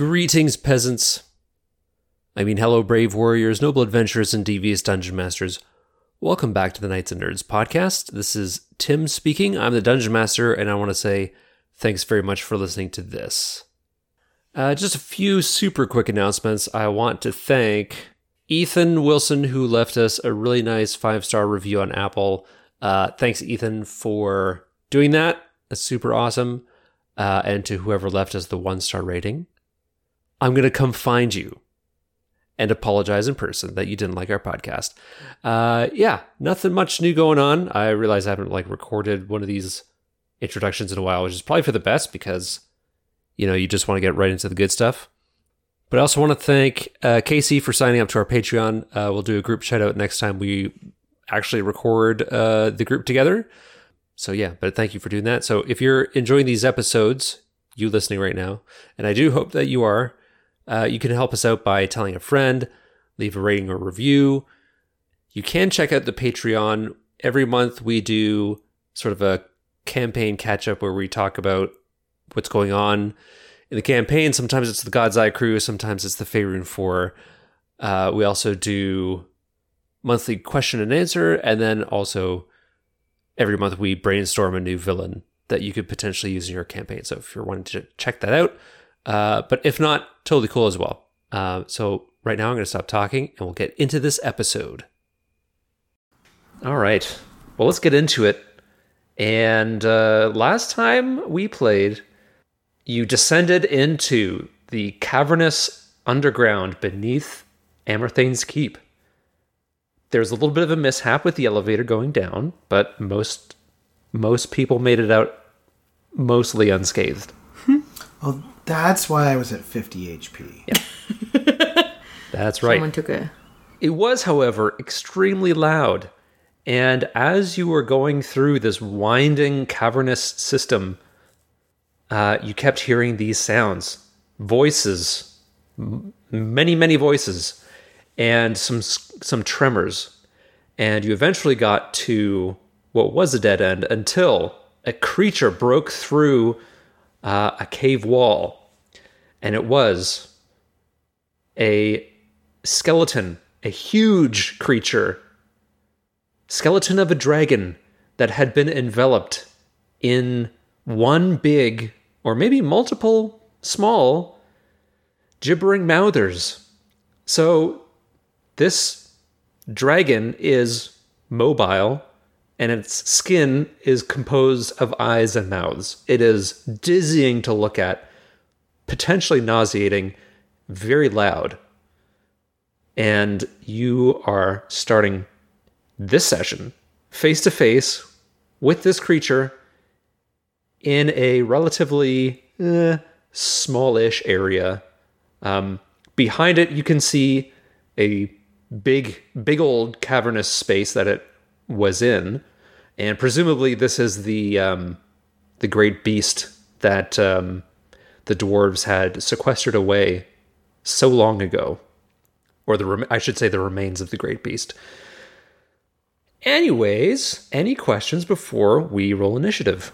Greetings, peasants. I mean, hello, brave warriors, noble adventurers, and devious dungeon masters. Welcome back to the Knights and Nerds podcast. This is Tim speaking. I'm the dungeon master, and I want to say thanks very much for listening to this. Uh, just a few super quick announcements. I want to thank Ethan Wilson, who left us a really nice five star review on Apple. Uh, thanks, Ethan, for doing that. That's super awesome. Uh, and to whoever left us the one star rating. I'm going to come find you and apologize in person that you didn't like our podcast. Uh, yeah, nothing much new going on. I realize I haven't like recorded one of these introductions in a while, which is probably for the best because you know you just want to get right into the good stuff. But I also want to thank uh, Casey for signing up to our Patreon. Uh, we'll do a group shout out next time we actually record uh, the group together. So yeah, but thank you for doing that. So if you're enjoying these episodes, you listening right now, and I do hope that you are, uh, you can help us out by telling a friend, leave a rating or review. You can check out the Patreon. Every month we do sort of a campaign catch up where we talk about what's going on in the campaign. Sometimes it's the God's Eye crew, sometimes it's the Faerun Four. Uh, we also do monthly question and answer, and then also every month we brainstorm a new villain that you could potentially use in your campaign. So if you're wanting to check that out, uh, but if not, totally cool as well. Uh, so right now I'm going to stop talking and we'll get into this episode. All right. Well, let's get into it. And uh, last time we played, you descended into the cavernous underground beneath Amarthane's Keep. There's a little bit of a mishap with the elevator going down, but most most people made it out mostly unscathed. Well, that's why I was at 50 HP. Yeah. That's right. Someone took a. It was, however, extremely loud. And as you were going through this winding cavernous system, uh, you kept hearing these sounds voices, m- many, many voices, and some, some tremors. And you eventually got to what was a dead end until a creature broke through uh, a cave wall. And it was a skeleton, a huge creature, skeleton of a dragon that had been enveloped in one big, or maybe multiple small, gibbering mouthers. So this dragon is mobile and its skin is composed of eyes and mouths. It is dizzying to look at, potentially nauseating, very loud. And you are starting this session face to face with this creature in a relatively eh, smallish area. Um, behind it, you can see a big, big old cavernous space that it was in, and presumably this is the um, the great beast that um, the dwarves had sequestered away so long ago, or the rem- I should say the remains of the great beast. Anyways, any questions before we roll initiative?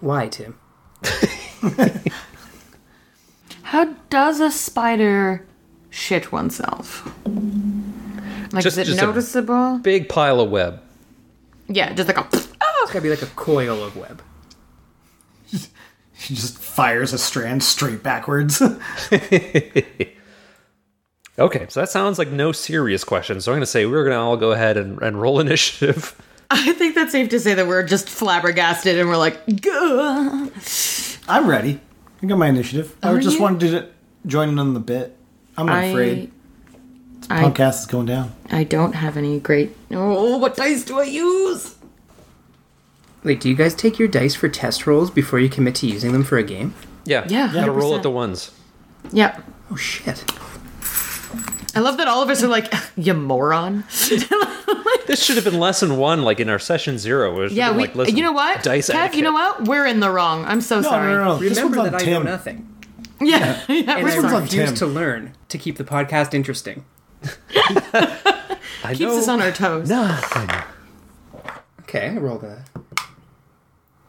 Why, Tim? How does a spider shit oneself? Like, Just- is it just a- noticeable? Big pile of web. Yeah, just like a. It's oh. gotta be like a coil of web. She just fires a strand straight backwards. Okay, so that sounds like no serious question. So I'm going to say we're going to all go ahead and, and roll initiative. I think that's safe to say that we're just flabbergasted and we're like, Gah. I'm ready. I got my initiative. I just you? wanted to join in on the bit. I'm not I, afraid. I, Podcast is going down. I don't have any great. Oh, what dice do I use? Wait, do you guys take your dice for test rolls before you commit to using them for a game? Yeah, Yeah, Gotta roll 100%. at the ones. Yep. Oh shit. I love that all of us are like, you moron. This should have been lesson one, like in our session zero. It should yeah, have been we. like, listen, you know what? Dice Kev, etiquette. you know what? We're in the wrong. I'm so No, sorry. no, no, no. This Remember one's on that I know Tim. nothing. Yeah, yeah. And we're I sorry. on refuse Tim. to learn to keep the podcast interesting. I Keeps know us on our toes. nothing. Okay, I rolled a.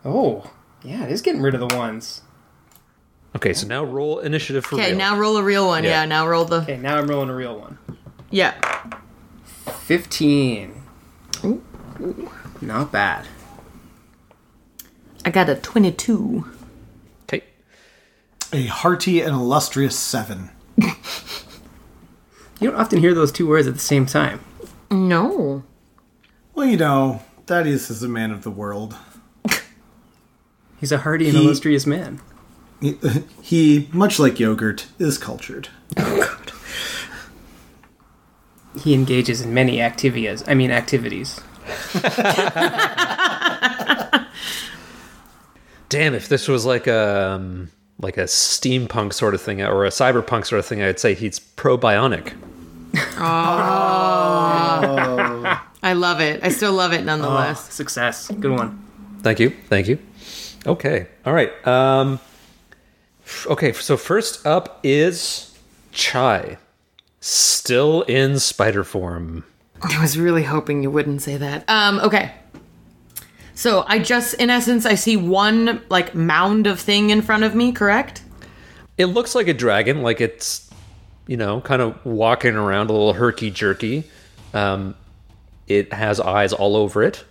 Oh, yeah, it is getting rid of the ones. Okay, so now roll initiative for Okay, real. now roll a real one. Yeah. Yeah, now roll the. Okay, now I'm rolling a real one. Yeah. 15. Not bad. I got a 22. Okay. A hearty and illustrious seven. You don't often hear those two words at the same time. No. Well, you know, Thaddeus is a man of the world. He's a hardy and He- illustrious man. He, he, much like yogurt, is cultured. Oh, God. He engages in many activities. I mean, activities. Damn, if this was like a um, like a steampunk sort of thing or a cyberpunk sort of thing, I'd say he's probionic. I love it. I still love it nonetheless. Success. Good one. Thank you. Thank you. Okay. All right. Um f- Okay, so first up is Chai. Still in spider form. I was really hoping you wouldn't say that. Um, okay. So I just, in essence, I see one like mound of thing in front of me. Correct? It looks like a dragon, like it's you know, kind of walking around a little herky jerky. Um it has eyes all over it.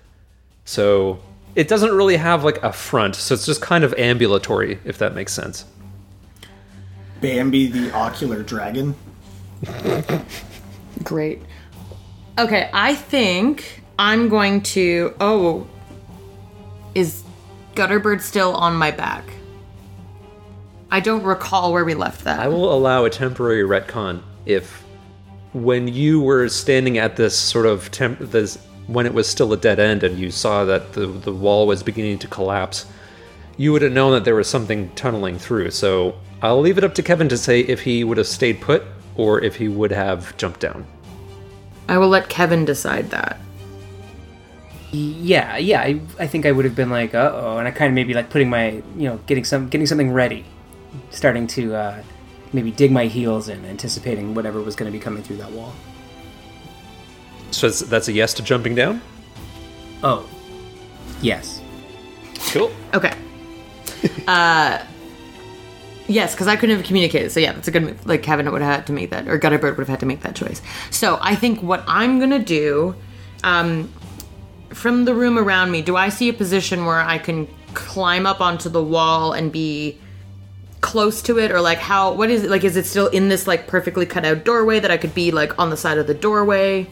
So it doesn't really have like a front, so it's just kind of ambulatory, if that makes sense. Bambi the ocular dragon. Great. Okay, I think I'm going to. Oh, is Gutterbird still on my back? I don't recall where we left that. I will allow a temporary retcon if when you were standing at this sort of temp this when it was still a dead end and you saw that the the wall was beginning to collapse, you would have known that there was something tunneling through. So I'll leave it up to Kevin to say if he would have stayed put or if he would have jumped down. I will let Kevin decide that. Yeah, yeah. I, I think I would have been like, uh oh, and I kind of maybe like putting my, you know, getting some, getting something ready, starting to uh, maybe dig my heels in, anticipating whatever was going to be coming through that wall. So that's, that's a yes to jumping down. Oh, yes. Cool. Okay. uh, yes, because I couldn't have communicated. So yeah, that's a good move. Like Kevin would have had to make that, or Gutterbird would have had to make that choice. So I think what I'm gonna do, um, from the room around me, do I see a position where I can climb up onto the wall and be close to it, or like how? What is it like? Is it still in this like perfectly cut out doorway that I could be like on the side of the doorway?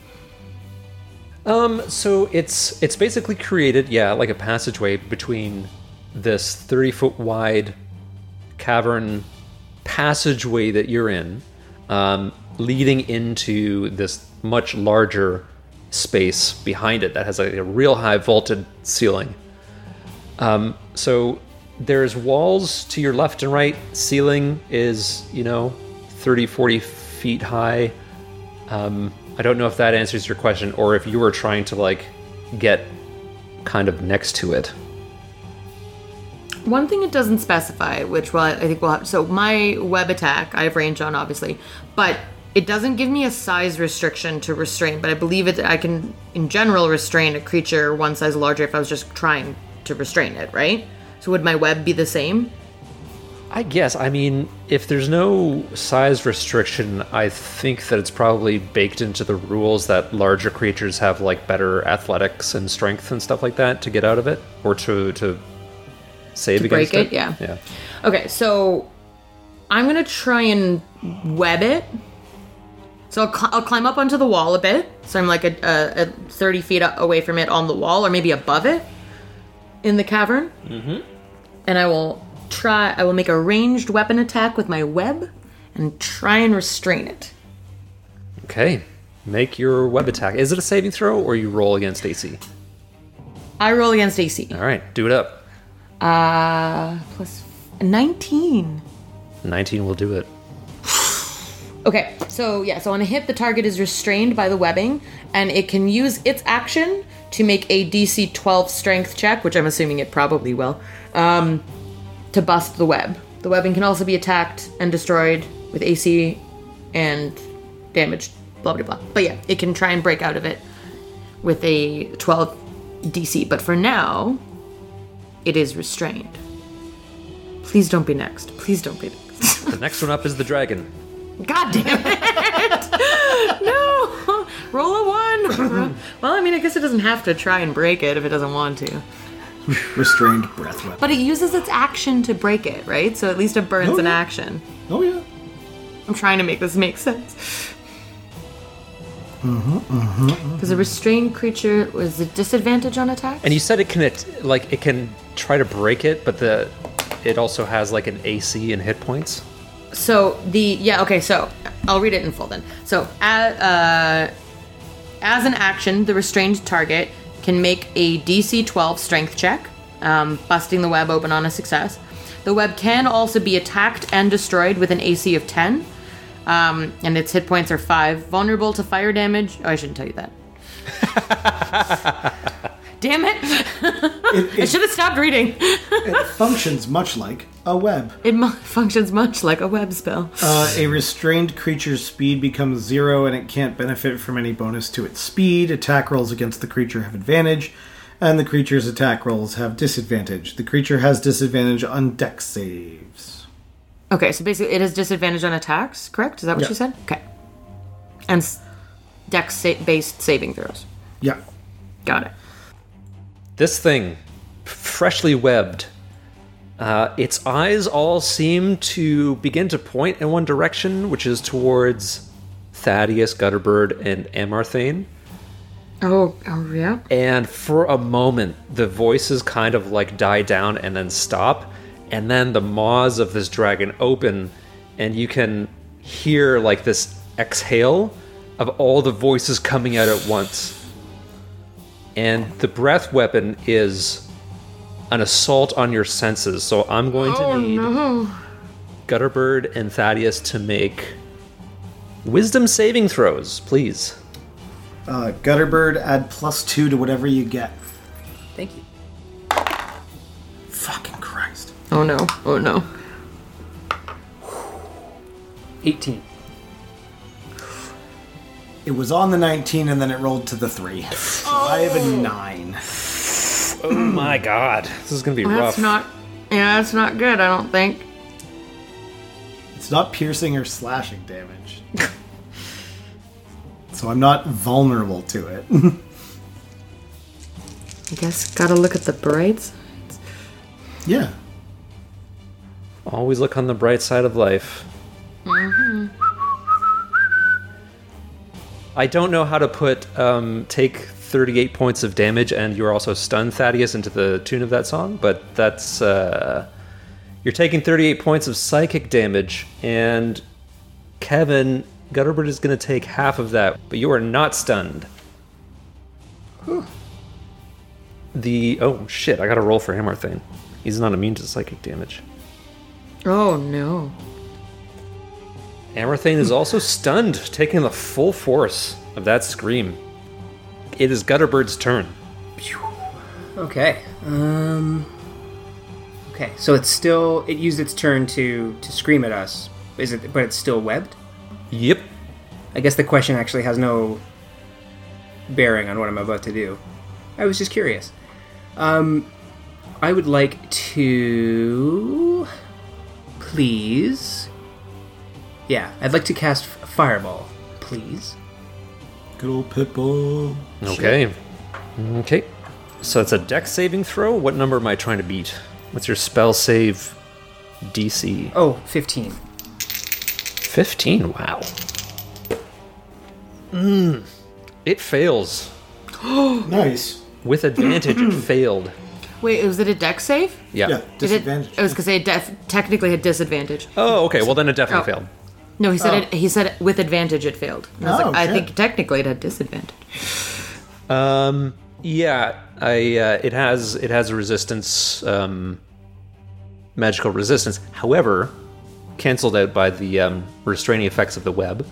Um, so it's it's basically created, yeah, like a passageway between this thirty foot wide cavern passageway that you're in, um, leading into this much larger space behind it that has a, a real high vaulted ceiling. Um, so there's walls to your left and right. Ceiling is, you know, 30, 40 feet high. Um, I don't know if that answers your question or if you were trying to like get kind of next to it. One thing it doesn't specify, which well, I think we'll have. So my web attack, I have range on, obviously, but it doesn't give me a size restriction to restrain. But I believe it. I can, in general, restrain a creature one size larger if I was just trying to restrain it, right? So would my web be the same? I guess. I mean, if there's no size restriction, I think that it's probably baked into the rules that larger creatures have like better athletics and strength and stuff like that to get out of it or to to save To against break it. it, yeah. Yeah. Okay, so I'm gonna try and web it. So I'll, cl- I'll climb up onto the wall a bit. So I'm like a, a, a 30 feet away from it on the wall, or maybe above it in the cavern. Mm-hmm. And I will try. I will make a ranged weapon attack with my web and try and restrain it. Okay. Make your web attack. Is it a saving throw or you roll against AC? I roll against AC. All right, do it up. Uh, plus 19. 19 will do it. Okay, so yeah, so on a hit, the target is restrained by the webbing, and it can use its action to make a DC 12 strength check, which I'm assuming it probably will, um, to bust the web. The webbing can also be attacked and destroyed with AC and damaged, blah blah blah. But yeah, it can try and break out of it with a 12 DC, but for now, it is restrained. Please don't be next. Please don't be next. The next one up is the dragon. God damn it! no! Roll a one! well, I mean, I guess it doesn't have to try and break it if it doesn't want to. Restrained breath weapon. But it uses its action to break it, right? So at least it burns Oh, an yeah. action. Oh yeah. I'm trying to make this make sense. Mm-hmm, Because a restrained creature was a disadvantage on attack? And you said it can it, like it can try to break it, but the it also has like an AC and hit points. So the yeah okay so I'll read it in full then. So as, uh, as an action, the restrained target can make a DC 12 Strength check, um, busting the web open on a success. The web can also be attacked and destroyed with an AC of 10, um, and its hit points are five. Vulnerable to fire damage. Oh, I shouldn't tell you that. Damn it! It, I should have stopped reading. it functions much like a web. It mu- functions much like a web spell. Uh, a restrained creature's speed becomes zero and it can't benefit from any bonus to its speed. Attack rolls against the creature have advantage, and the creature's attack rolls have disadvantage. The creature has disadvantage on dex saves. Okay, so basically it has disadvantage on attacks, correct? Is that what Yeah. you said? Okay. And s- dex sa- based saving throws. Yeah. Got it. This thing, freshly webbed, uh, its eyes all seem to begin to point in one direction, which is towards Thaddeus, Gutterbird, and Amarthane. Oh, oh yeah. And for a moment, the voices kind of like die down and then stop. And then the maws of this dragon open, and you can hear like this exhale of all the voices coming out at once. And the breath weapon is an assault on your senses. So I'm going to need Gutterbird and Thaddeus to make wisdom saving throws, please. Uh, Gutterbird, add plus two to whatever you get. Thank you. Fucking Christ. Oh no. Oh no. 18. It was on the 19 and then it rolled to the 3. So I have a 9. Oh my god. This is going to be rough. That's not. Yeah, that's not good. I don't think. It's not piercing or slashing damage. so I'm not vulnerable to it. I guess gotta look at the brights. yeah. Always look on the bright side of life. Mm-hmm. I don't know how to put um, take 38 points of damage and you're also stunned Thaddeus into the tune of that song, but that's uh, you're taking 38 points of psychic damage and Kevin Gutterbird is going to take half of that, but you are not stunned. The oh shit! I got to roll for Hammerthane. He's not immune to psychic damage. Oh no. Amarthane is also stunned, taking the full force of that scream. It is Gutterbird's turn. Okay. Um. Okay, so it's still it used its turn to to scream at us. Is it? But it's still webbed. Yep. I guess the question actually has no bearing on what I'm about to do. I was just curious. Um, I would like to please. Yeah, I'd like to cast Fireball, please. Good old Pitbull. Okay. Okay. So it's a dex saving throw. What number am I trying to beat? What's your spell save DC? Oh, 15. 15. Wow. Mm. It fails. Nice. With advantage, it failed. Wait, was it a dex save? Yeah. Yeah, Did it- disadvantage. I was gonna say it def- technically had disadvantage. Oh, okay. Well, then it definitely Oh. failed. No, he said it. He said with advantage it failed. And I was Oh, like, I shit. think technically it had disadvantage. Um, yeah, I uh, it has it has a resistance, um, magical resistance. However, canceled out by the um, restraining effects of the web.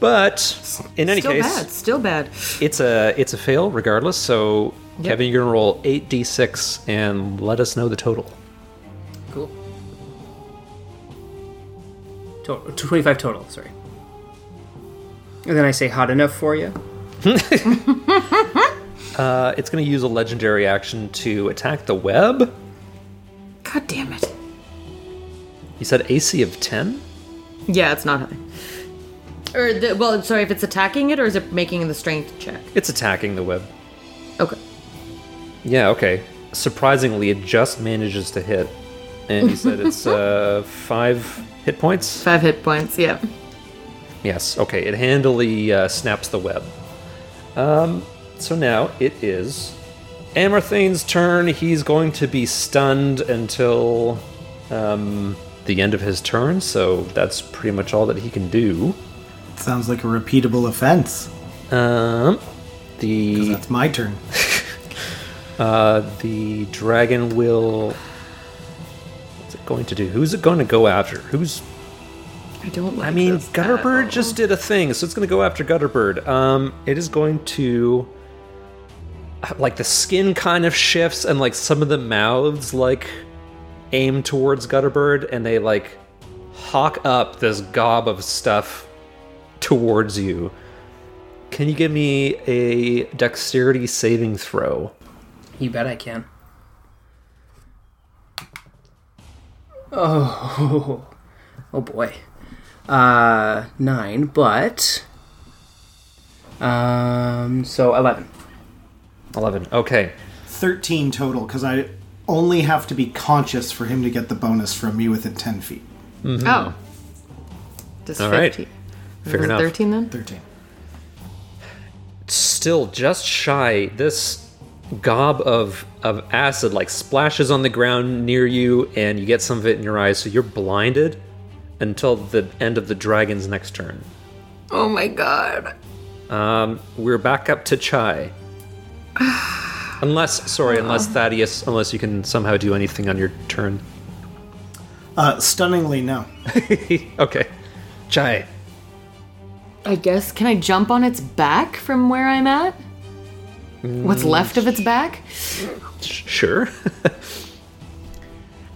But in any Still case, bad. Still bad. it's a it's a fail regardless. So Yep. Kevin, you're gonna roll eight d six and let us know the total. Total, 25 total, sorry. And then I say hot enough for you. Uh, it's gonna use a legendary action to attack the web. God damn it. You said AC of 10? Yeah, it's not high. Or the, well, sorry, if it's attacking it or is it making the strength check? It's attacking the web. Okay. Yeah, okay. Surprisingly, it just manages to hit. And you said it's uh, five hit points? Five hit points. Yeah. Yes, okay. It handily uh, snaps the web. Um, so now it is Amarthane's turn. He's going to be stunned until um, the end of his turn, so that's pretty much all that he can do. Sounds like a repeatable offense. Um, 'cause the That's my turn. uh, the dragon will. It going to do? Who's it going to go after? Who's I don't like I mean, Gutterbird just did a thing, so it's going to go after Gutterbird. Um, it is going to, like, the skin kind of shifts, and like some of the mouths like aim towards Gutterbird, and they like hawk up this gob of stuff towards you. Can you give me a dexterity saving throw? You bet I can. Oh, oh boy. Uh, nine, but um, so eleven. Eleven. Okay. 13 total, because I only have to be conscious for him to get the bonus from me within 10 feet. Oh. Just All right. 15. Fair Was it enough. 13 then? 13. still just shy. This gob of of acid like splashes on the ground near you, and you get some of it in your eyes, so you're blinded until the end of the dragon's next turn. Oh my god. Um, we're back up to Chai. Unless, sorry, unless Thaddeus, unless you can somehow do anything on your turn. Uh, stunningly, no. okay, Chai. I guess, can I jump on its back from where I'm at? What's left of its back? Sh- Sure.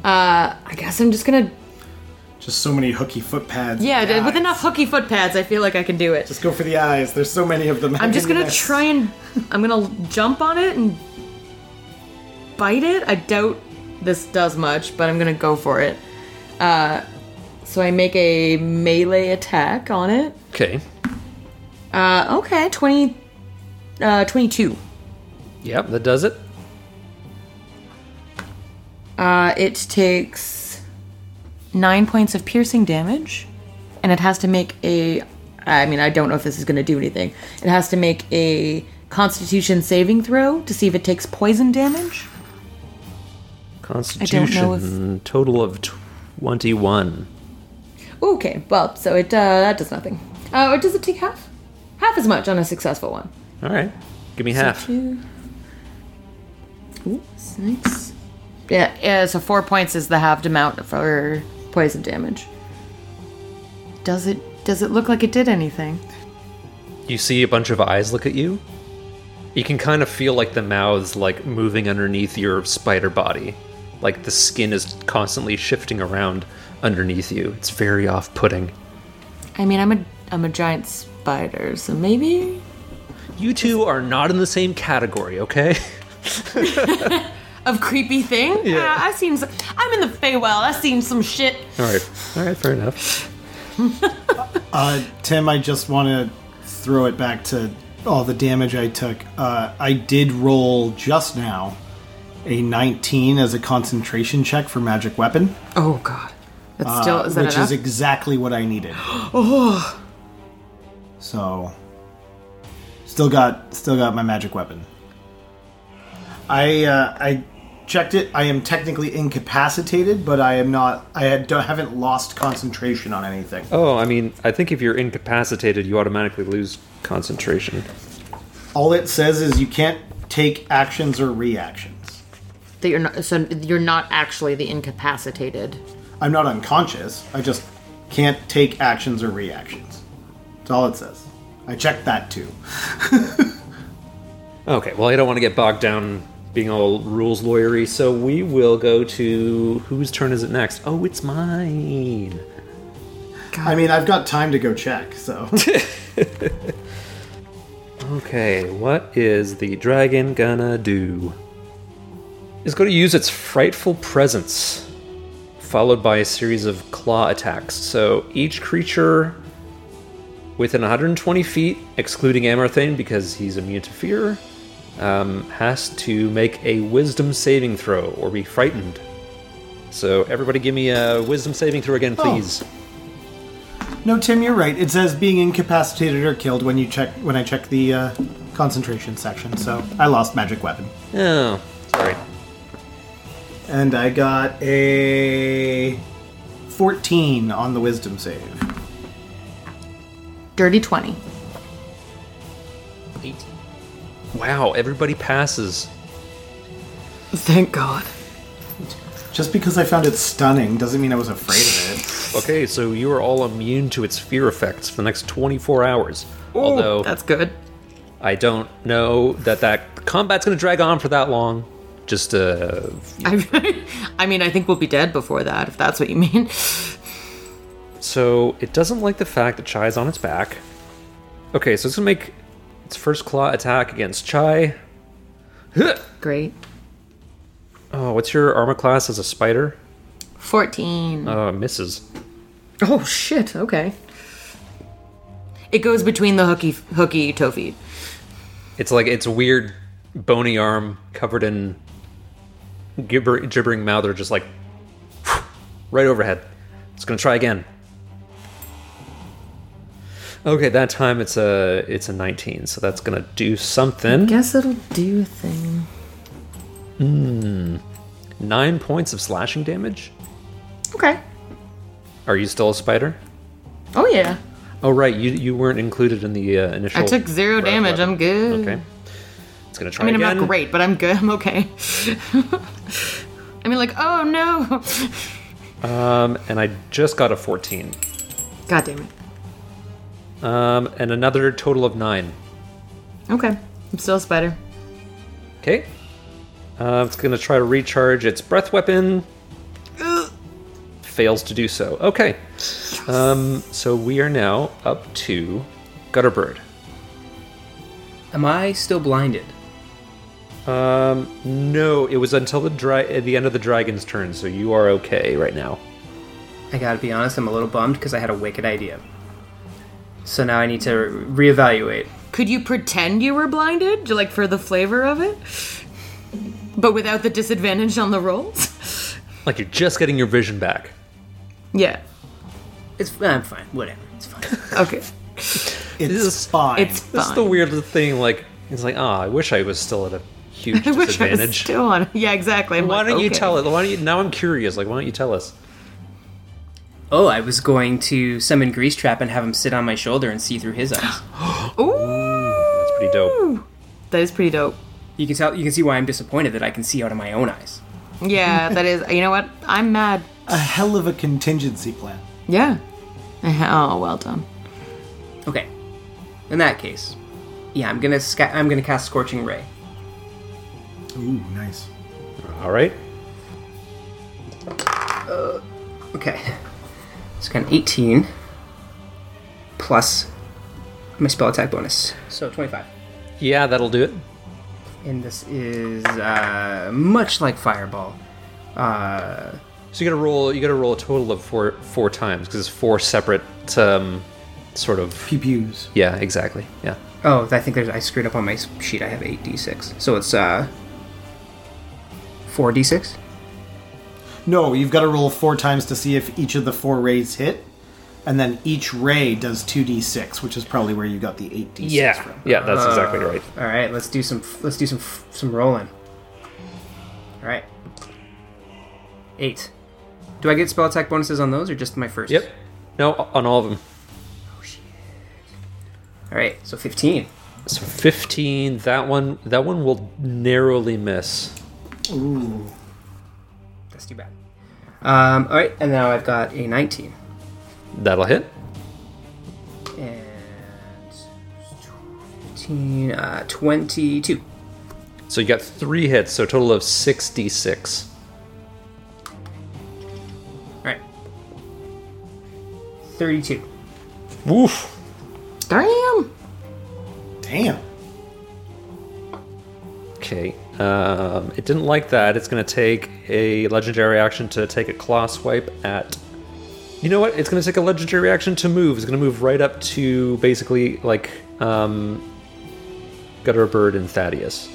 I guess I'm just gonna. Just so many hooky foot pads. Yeah, with eyes. enough hooky foot pads, I feel like I can do it. Just go for the eyes. There's so many of them. I'm just gonna try and. I'm gonna jump on it and bite it. I doubt this does much, but I'm gonna go for it. Uh, so I make a melee attack on it. okay. Uh, okay, 20. Uh, 22. Yep, that does it. Uh, it takes nine points of piercing damage, and it has to make a. I mean, I don't know if this is going to do anything. It has to make a Constitution saving throw to see if it takes poison damage. Constitution total of twenty-one. Okay, well, so it uh, that does nothing. Uh, or does it take half? Half as much on a successful one. All right, give me half. Two. Ooh, six. Yeah, yeah, so four points is the halved amount for poison damage. Does it does it look like it did anything? You see a bunch of eyes look at you. You can kind of feel like the mouths like moving underneath your spider body. Like the skin is constantly shifting around underneath you. It's very off-putting. I mean, I'm a I'm a giant spider, so maybe You two are not in the same category, okay? of creepy thing. Yeah. Yeah, I've seen. Some, I'm in the Feywild. I've seen some shit. All right. All right, fair enough. Uh, Tim, I just want to throw it back to all the damage I took. Uh, I did roll just now a 19 as a concentration check for magic weapon, Oh God, that's still is that which enough? is exactly what I needed. oh. So, still got still got my magic weapon. I uh, I checked it. I am technically incapacitated, but I am not. I had, don't, haven't lost concentration on anything. Oh, I mean, I think if you're incapacitated, you automatically lose concentration. All it says is you can't take actions or reactions. that you're not. So you're not actually the incapacitated. I'm not unconscious. I just can't take actions or reactions. That's all it says. I checked that too. Okay, well, I don't want to get bogged down being all rules lawyery, so we will go to whose turn is it next? Oh, it's mine. I mean, I've got time to go check, so. Okay, what is the dragon gonna do? It's going to use its frightful presence. followed by a series of claw attacks. So each creature within 120 feet, excluding Amarthane because he's immune to fear, um, has to make a wisdom saving throw or be frightened. So everybody give me a wisdom saving throw again, please. No, Tim, you're right. It says being incapacitated or killed when you check when I check the uh, concentration section. So I lost magic weapon, Oh, sorry. and I got a 14 on the wisdom save. Dirty 20. Wow, everybody passes. Thank God. Just because I found it stunning doesn't mean I was afraid of it. Okay, so you are all immune to its fear effects for the next 24 hours. Although That's good. I don't know that that combat's going to drag on for that long. Just uh, I, I mean, I think we'll be dead before that, if that's what you mean. so it doesn't like the fact that Chai's on its back. Okay, so it's gonna make its first claw attack against Chai. Great. Oh, what's your armor class as a spider? 14. Uh, misses. oh, shit. Okay. It goes between the hooky, hooky toe feet. It's like its weird bony arm covered in gibber, gibbering mouth are just like right overhead. It's gonna try again. Okay, that time it's a it's a 19, so that's gonna do something. I guess it'll do a thing. Hmm. Nine points of slashing damage. Okay. Are you still a spider? Oh, yeah. Oh right, you you weren't included in the uh, initial. I took zero damage. weapon. I'm good. Okay. It's gonna try I mean, again. I'm not great, but I'm good. I'm okay. I mean, like, oh no. Um, and I just got a 14. God damn it. Um, and another total of nine. Okay. I'm still a spider. Okay. Uh, it's gonna try to recharge its breath weapon. Fails to do so. Okay. Um, so we are now up to Gutterbird. Am I still blinded? Um, no, it was until the dry at the end of the dragon's turn, so you are okay right now. I gotta be honest, I'm a little bummed because I had a wicked idea. So now I need to re- reevaluate. Could you pretend you were blinded, like for the flavor of it, but without the disadvantage on the rolls? Like you're just getting your vision back. yeah. It's I'm fine. Whatever. It's fine. Okay. It's is- fine. It's This is the weirdest thing. Like it's like, ah, I wish I was still at a huge I wish I was disadvantage. still on. Yeah, exactly. I'm Why like, don't you tell it? Why don't you? Now I'm curious. Like, why don't you tell us? Oh, I was going to summon Grease Trap and have him sit on my shoulder and see through his eyes. Ooh, That's pretty dope. that is pretty dope. You can tell. You can see why I'm disappointed that I can see out of my own eyes. Yeah, that is. You know what? I'm mad. a hell of a contingency plan. Yeah. Oh, well done. Okay. In that case, yeah, I'm gonna sca- I'm gonna cast Scorching Ray. Ooh, nice. All right. Uh, okay. It's got an 18 plus my spell attack bonus, so 25. Yeah, that'll do it. And this is uh, much like Fireball. Uh, So you got to roll. You got to roll a total of four four times because it's four separate um, sort of. Pew pews. Yeah, exactly. Yeah. oh, I think there's I screwed up on my sheet. I have 8d6, so it's uh 4d6. No, you've got to roll four times to see if each of the four rays hit, and then each ray does two d six, which is probably where you got the eight d six from. Yeah, that's uh, exactly right. All right, let's do some let's do some some rolling. All right. Eight. Do I get spell attack bonuses on those or just my first? Yep. No, on all of them. Oh shit! All right, so 15. So fifteen. That one. That one will narrowly miss. Ooh. That's too bad. Um, all right, and now I've got a 19. That'll hit. And 15, uh, 22. So you got three hits. So a total of sixty-six. All right. 32. Woof. Damn. Damn. Okay. Um, it didn't like that. It's going to take a legendary action to take a claw swipe at. You know what? It's going to take a legendary action to move. It's going to move right up to basically like um, Gutterbird and Thaddeus.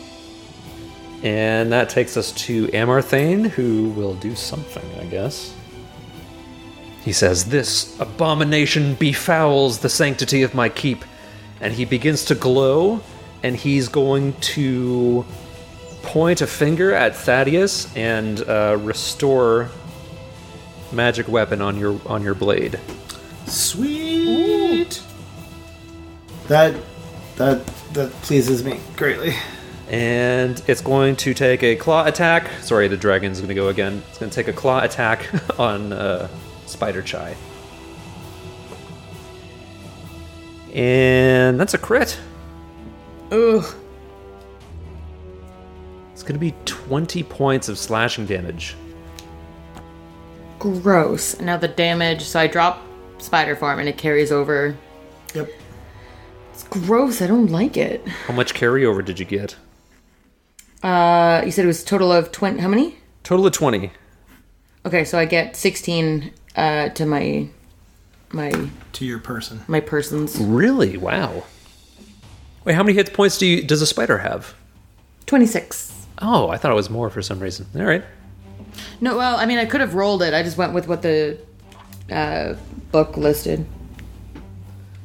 And that takes us to Amarthane, who will do something, I guess. He says, This abomination befouls the sanctity of my keep. And he begins to glow, and he's going to point a finger at Thaddeus and uh, restore magic weapon on your on your blade. Sweet. That that that pleases me greatly. And it's going to take a claw attack. Sorry, the dragon's going to go again. It's going to take a claw attack on uh, Spider Chai. And that's a crit. Ugh. It's going to be 20 points of slashing damage. Gross. Now the damage. So I drop spider form and it carries over. Yep. It's gross. I don't like it. How much carryover did you get? Uh, you said it was a total of twenty. How many? Total of 20. Okay, so I get sixteen uh, to my my To your person. my persons. Really? Wow. Wait, how many hit points do you, does a spider have? Twenty six. Oh, I thought it was more for some reason. All right. No, well, I mean, I could have rolled it. I just went with what the uh, book listed.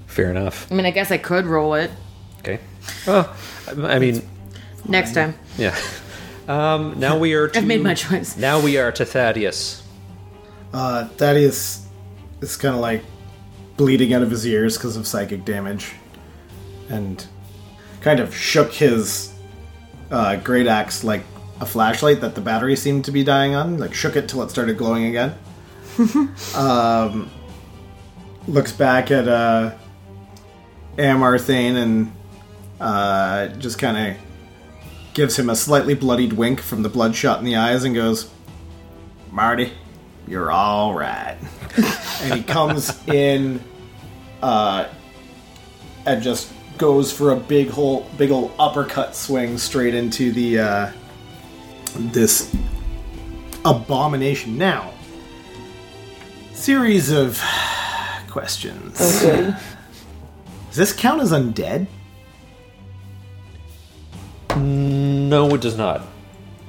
Fair enough. I mean, I guess I could roll it Okay. Well, I I mean, next time. yeah. Um, now we are to. I've made my choice. Now we are to Thaddeus. Uh, Thaddeus is kind of like bleeding out of his ears because of psychic damage, and kind of shook his uh, great axe like a flashlight that the battery seemed to be dying on. Like shook it till it started glowing again. um, looks back at uh, Amarthane and uh, just kind of gives him a slightly bloodied wink from the bloodshot in the eyes and goes, Marty, you're all right. and he comes in uh, and just goes for a big whole big old uppercut swing straight into the uh, this abomination. Now, series of questions. Okay. Does this count as undead? No, it does not.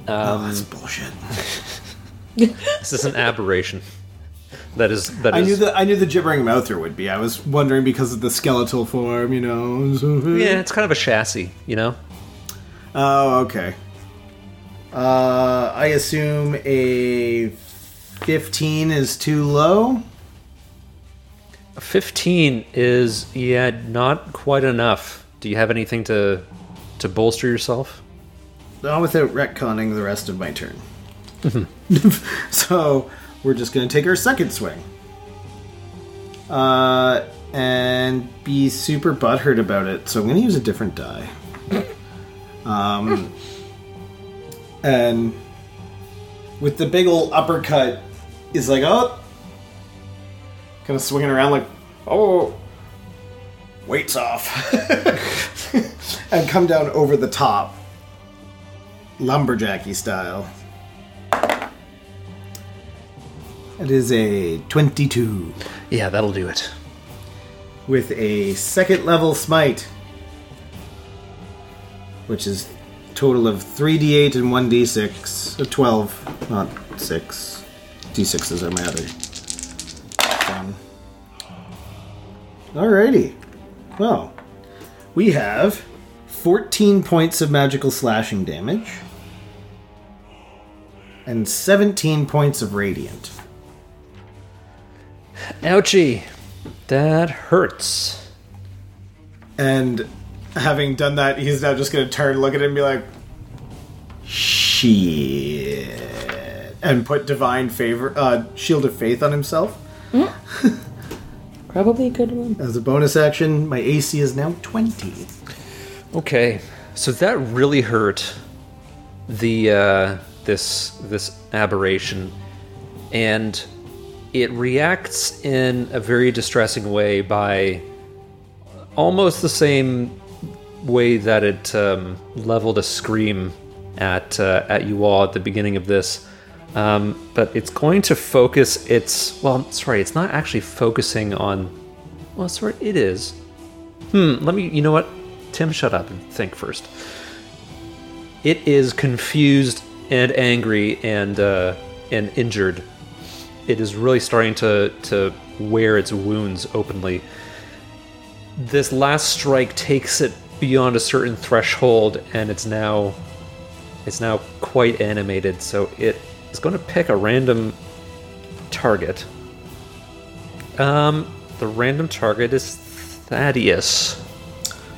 oh, that's bullshit. This is an aberration. That is that I is. knew that I knew the gibbering mouther would be. I was wondering because of the skeletal form, you know. Yeah, it's kind of a chassis, you know. Oh, okay. Uh, I assume a 15 is too low. Fifteen is yeah, not quite enough. Do you have anything to to bolster yourself? Not without retconning the rest of my turn. so we're just going to take our second swing. Uh, and be super butthurt about it. So I'm going to use a different die. Um, and with the big old uppercut, is like, oh, kind of swinging around like, oh, weights off, and come down over the top, lumberjacky style. It is a 22 Yeah, that'll do it. with a second level smite, which is total of 3d8 and 1d6. Uh, 12, not 6. d6s are my other. Alrighty. Well, we have 14 points of magical slashing damage and 17 points of radiant. Ouchie, that hurts. And having done that, he's now just going to turn, look at it, and be like, "Shit," and put divine favor, uh, shield of faith on himself Probably a good one. as a bonus action. My AC is now twenty. Okay, so that really hurt the uh, this this aberration, and it reacts in a very distressing way by almost the same way that it um, leveled a scream at uh, at you all at the beginning of this. Um, but it's going to focus its well, sorry, it's not actually focusing on. Well, sorry, it is. Hmm. Let me. You know what? Tim, shut up and think first. It is confused and angry and uh, and injured. It is really starting to to wear its wounds openly. This last strike takes it beyond a certain threshold, and it's now it's now quite animated. So it is going to pick a random target. Um, the random target is Thaddeus.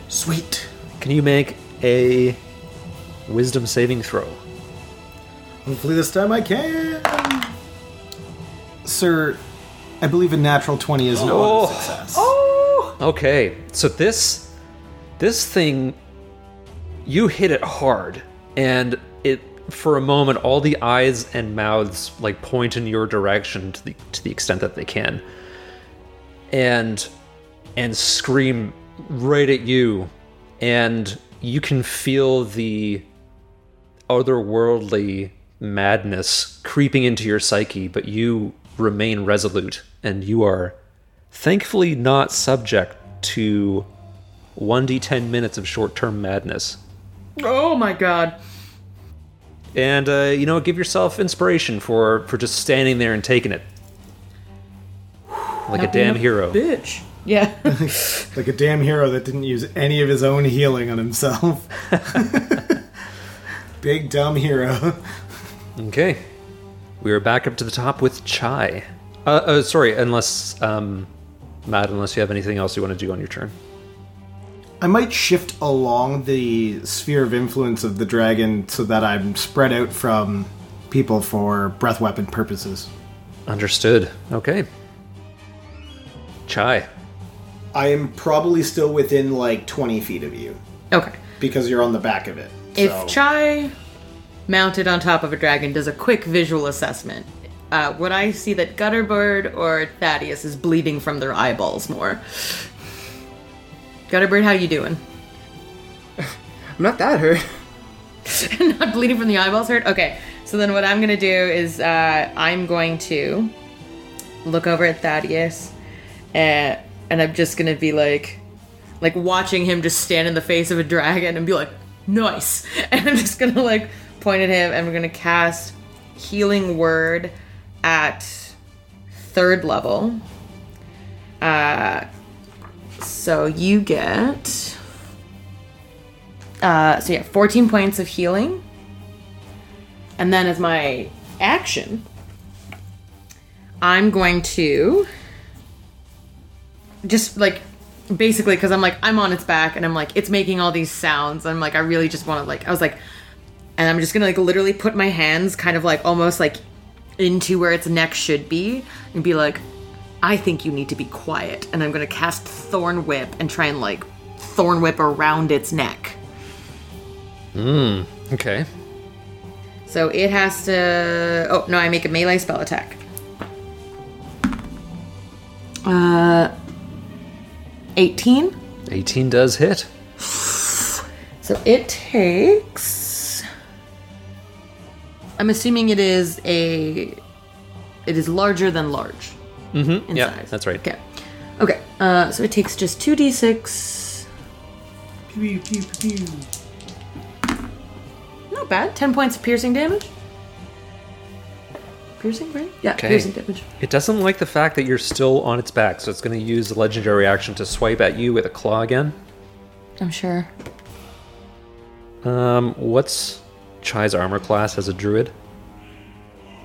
Sweet. Can you make a wisdom saving throw? Hopefully this time I can. Sir, I believe a natural 20 is an Oh. success. Oh. Okay, so this this thing you hit it hard and it for a moment all the eyes and mouths like point in your direction to the to the extent that they can. And and scream right at you and you can feel the otherworldly madness creeping into your psyche, but you remain resolute and you are thankfully not subject to 1d10 minutes of short-term madness. Oh my god. And uh, you know, give yourself inspiration for for just standing there and taking it. Like a damn hero. Bitch. Yeah. Like a damn hero that didn't use any of his own healing on himself. Big dumb hero. Okay. We are back up to the top with Chai. Uh, uh sorry, unless um Matt, unless you have anything else you want to do on your turn. I might shift along the sphere of influence of the dragon so that I'm spread out from people for breath weapon purposes. Understood. Okay. Chai. I am probably still within like 20 feet of you okay. because you're on the back of it. If so- Chai, mounted on top of a dragon, does a quick visual assessment, uh, would I see that Gutterbird or Thaddeus is bleeding from their eyeballs more? Gutterbird, how you doing? I'm not that hurt. Not bleeding from the eyeballs hurt? Okay. So then what I'm gonna do is uh, I'm going to look over at Thaddeus and, and I'm just gonna be like like watching him just stand in the face of a dragon and be like, nice. And I'm just gonna like point at him and we're gonna cast healing word at third level. Uh so you get uh, so yeah, 14 points of healing. And then as my action, I'm going to just like basically because I'm like I'm on its back and I'm like it's making all these sounds. I'm like I really just want to like I was like, and I'm just gonna like literally put my hands kind of like almost like into where its neck should be and be like, I think you need to be quiet. And I'm gonna cast Thorn Whip and try and like Thorn Whip around its neck. Mmm, okay. So it has to. Oh no! I make a melee spell attack. Uh, eighteen. 18 does hit. So it takes. I'm assuming it is a. It is larger than large. Mm-hmm. In Yeah, size. that's right. Okay. Okay. Uh, so it takes just two d six. Pew, pew, pew, pew. Not bad. Ten points of piercing damage. Piercing, right? Yeah, Okay. piercing damage. It doesn't like the fact that you're still on its back, so it's going to use the legendary action to swipe at you with a claw again. I'm sure. Um, what's Chai's armor class as a druid?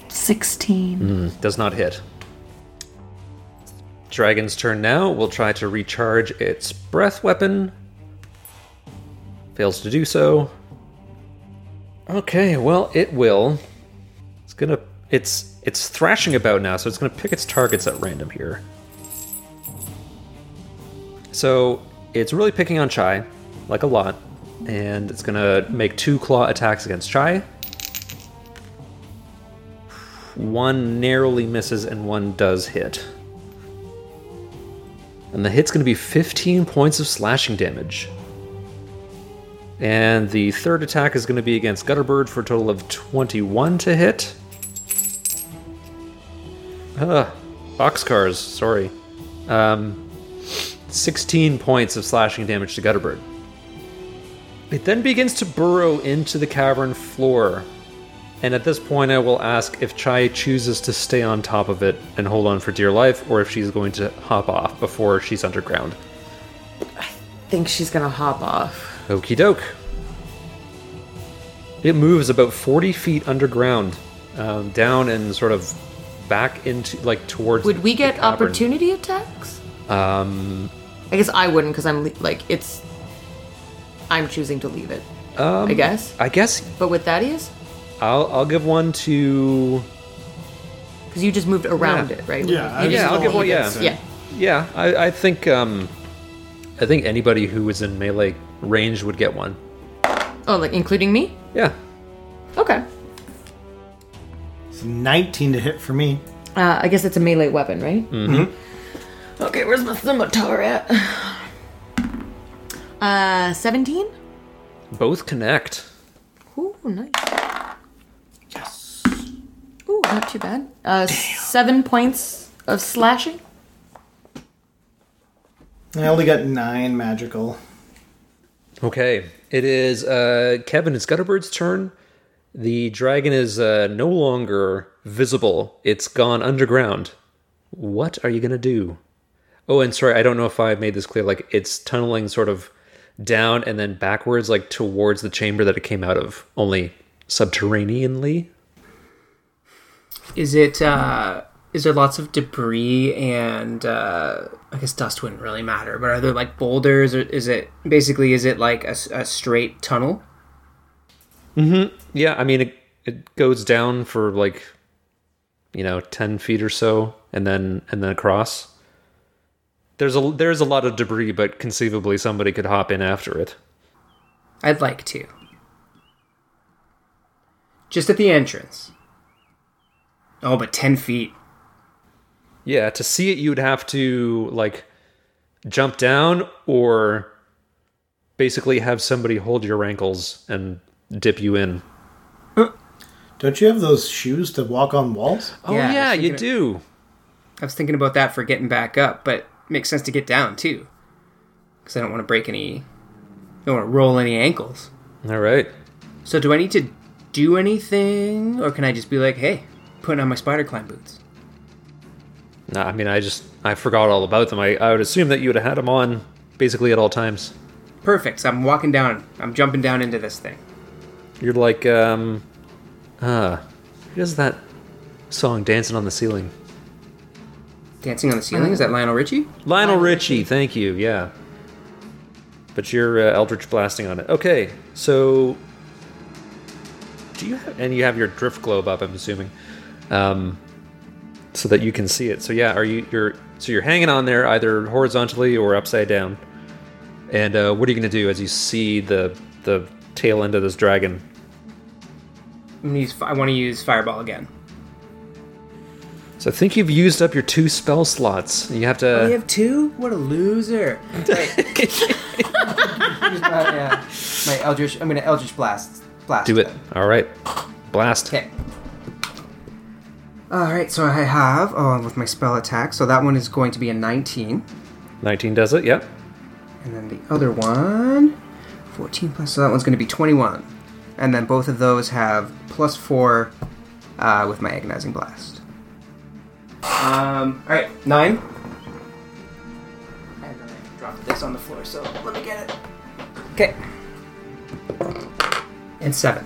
Sixteen. Hmm, does not hit. Dragon's turn now. Will try to recharge its breath weapon. Fails to do so. Okay, well, it will. It's gonna. It's it's thrashing about now, so it's gonna pick its targets at random here. So it's really picking on Chai, like a lot, and it's gonna make two claw attacks against Chai. One narrowly misses and one does hit. And the hit's going to be 15 points of slashing damage. And the third attack is going to be against Gutterbird for a total of 21 to hit. Ugh, boxcars, sorry. Um, 16 points of slashing damage to Gutterbird. It then begins to burrow into the cavern floor. And at this point, I will ask if Chai chooses to stay on top of it and hold on for dear life, or if she's going to hop off before she's underground. I think she's gonna hop off. Okie doke. It moves about 40 feet underground, um, down and sort of back into, like, towards. Would we get opportunity attacks? Um, I guess I wouldn't because I'm like it's. I'm choosing to leave it. um, I guess. I guess But with Thaddeus, I'll, I'll give one to. because you just moved around Yeah. it, right? Yeah, You I just Yeah, I'll give one, yeah. Yeah. Yeah, I, I think. Um, I think anybody who was in melee range would get one. Oh, like including me? Yeah. Okay. It's 19 to hit for me. Uh, I guess it's a melee weapon, right? Mm-hmm. Okay, where's my scimitar at? Uh, 17? Both connect. Ooh, nice. Yes. Ooh, not too bad. Uh, seven points of slashing. I only got nine magical. Okay, it is uh, Kevin. It's Gutterbird's turn. The dragon is uh, no longer visible. It's gone underground. What are you gonna do? Oh, and sorry, I don't know if I made this clear. Like it's tunneling sort of down and then backwards, like towards the chamber that it came out of, only subterraneanly. Is it? uh Is there lots of debris and uh I guess dust wouldn't really matter, but are there like boulders or is it basically is it like a straight tunnel? Mm-hmm. yeah, I mean it, it goes down for like you know ten feet or so, and then and then across. There's a there's a lot of debris, but conceivably somebody could hop in after it. I'd like to. Just at the entrance. Oh, but ten feet. Yeah, to see it, you'd have to like jump down or basically have somebody hold your ankles and dip you in. Don't you have those shoes to walk on walls? Oh Yeah, yeah, was you thinking do. I was thinking about that for getting back up, but makes sense to get down too, because I don't want to break any, I don't want to roll any ankles. All right. So do I need to do anything, or can I just be like, hey, putting on my spider climb boots? No, I mean I just I forgot all about them. I, I would assume that you would have had them on basically at all times. Perfect. So I'm walking down. I'm jumping down into this thing. You're like um uh who does that song Dancing on the Ceiling? Dancing on the ceiling. Is that Lionel Richie? Lionel Richie, thank you. Yeah. But you're uh, Eldritch blasting on it. Okay, so do you have and you have your drift globe up? I'm assuming, um, so that you can see it. So yeah, are you you're so you're hanging on there either horizontally or upside down? And uh, what are you going to do as you see the the tail end of this dragon? I'm gonna use, I want to use fireball again. So I think you've used up your two spell slots. You have to. We have two. What a loser! Right. Use my, uh, my Eldritch. I'm gonna Eldritch blast. Blast. do it. then. All right, blast. Okay. All right. So I have oh with my spell attack. So that one is going to be a 19, 19 does it. Yep. and then the other one, 14 plus. So that one's going to be 21, and then both of those have plus four uh, with my agonizing blast. Um. All right. Nine. And then I dropped this on the floor. So let me get it. Okay. And seven.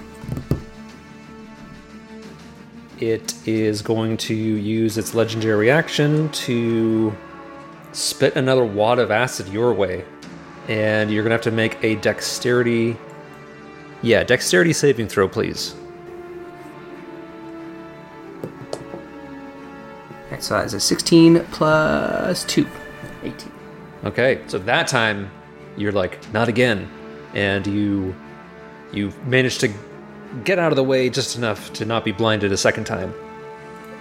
It is going to use its legendary reaction to spit another wad of acid your way. And you're going to have to make a dexterity. Yeah, dexterity saving throw, please. Alright, so that is a 16 plus 2. 18. Okay, so that time you're like, not again. And you you manage to get out of the way just enough to not be blinded a second time.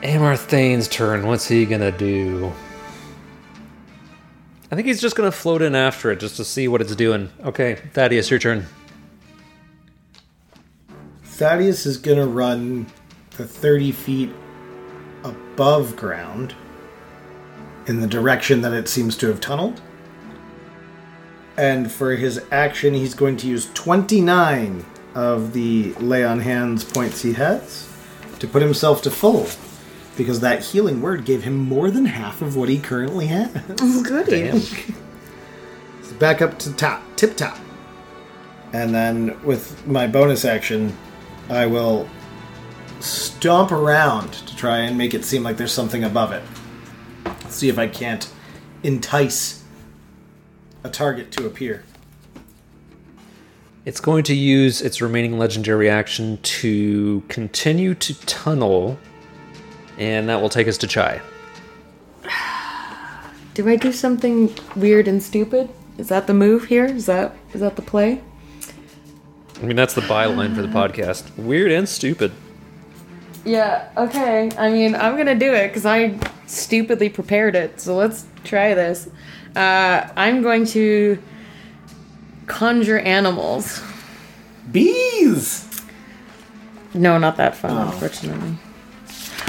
Amarthane's turn. What's he gonna do? I think he's just gonna float in after it just to see what it's doing. Okay, Thaddeus, your turn. Thaddeus is going to run the 30 feet above ground in the direction that it seems to have tunneled. And for his action, he's going to use 29 of the lay on hands points he has to put himself to full. Because that healing word gave him more than half of what he currently has. Goody. back up to top, tip top. And then with my bonus action, I will stomp around to try and make it seem like there's something above it. See if I can't entice a target to appear. It's going to use its remaining legendary action to continue to tunnel, and that will take us to Chai. Do I do something weird and stupid? Is that the move here? Is that is that the play? I mean, that's the byline for the uh. podcast. Weird and stupid. Yeah, okay. I mean, I'm gonna do it because I stupidly prepared it. So let's try this. Uh, I'm going to conjure animals. Bees! No, not that fun, unfortunately.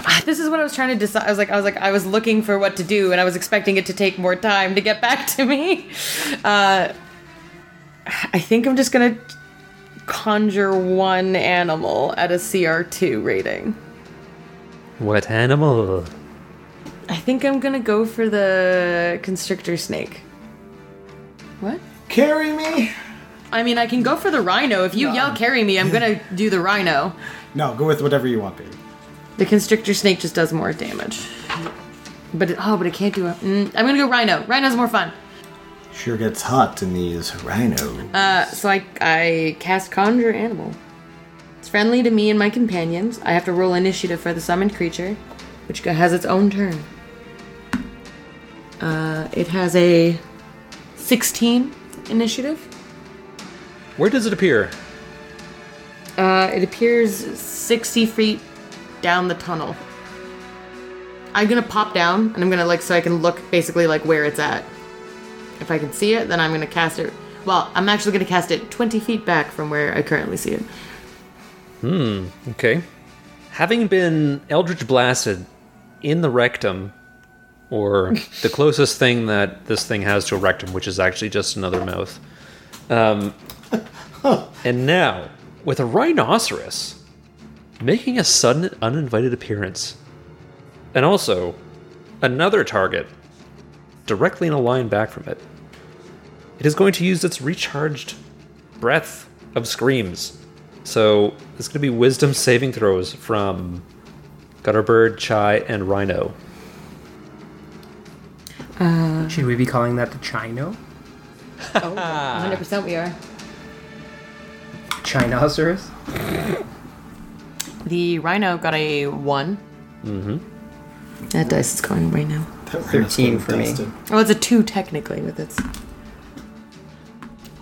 Ah, This is what I was trying to decide. I was like, I was like, I was looking for what to do, and I was expecting it to take more time to get back to me. Uh, I think I'm just gonna conjure one animal at a CR2 rating. What animal? I think I'm gonna go for the constrictor snake. What? Carry me! I mean, I can go for the rhino. If you yell "carry me," I'm gonna do the rhino. No, go with whatever you want, baby. The constrictor snake just does more damage. But it, oh, but it can't do. A, mm, I'm gonna go rhino. Rhino's more fun. Sure gets hot in these rhinos. Uh, so I I cast conjure animal. It's friendly to me and my companions. I have to roll initiative for the summoned creature, which has its own turn. Uh, it has a 16 initiative. Where does it appear? Uh, it appears 60 feet down the tunnel. I'm gonna pop down and I'm gonna like so I can look basically like where it's at. If I can see it, then I'm gonna cast it. Well, I'm actually gonna cast it 20 feet back from where I currently see it. Hmm, okay. Having been Eldritch blasted in the rectum, or the closest thing that this thing has to a rectum, which is actually just another mouth. Um, and now, with a rhinoceros making a sudden uninvited appearance, and also another target directly in a line back from it, it is going to use its recharged breath of screams. So it's going to be wisdom saving throws from Gutterbird, Chai, and Rhino. Should we be calling that the Chino? Oh, 100% we are. Chinosaurus? The rhino got a 1. Mm-hmm. That dice is going right now. That 13 for me. dusted. Oh, it's a 2 technically with its.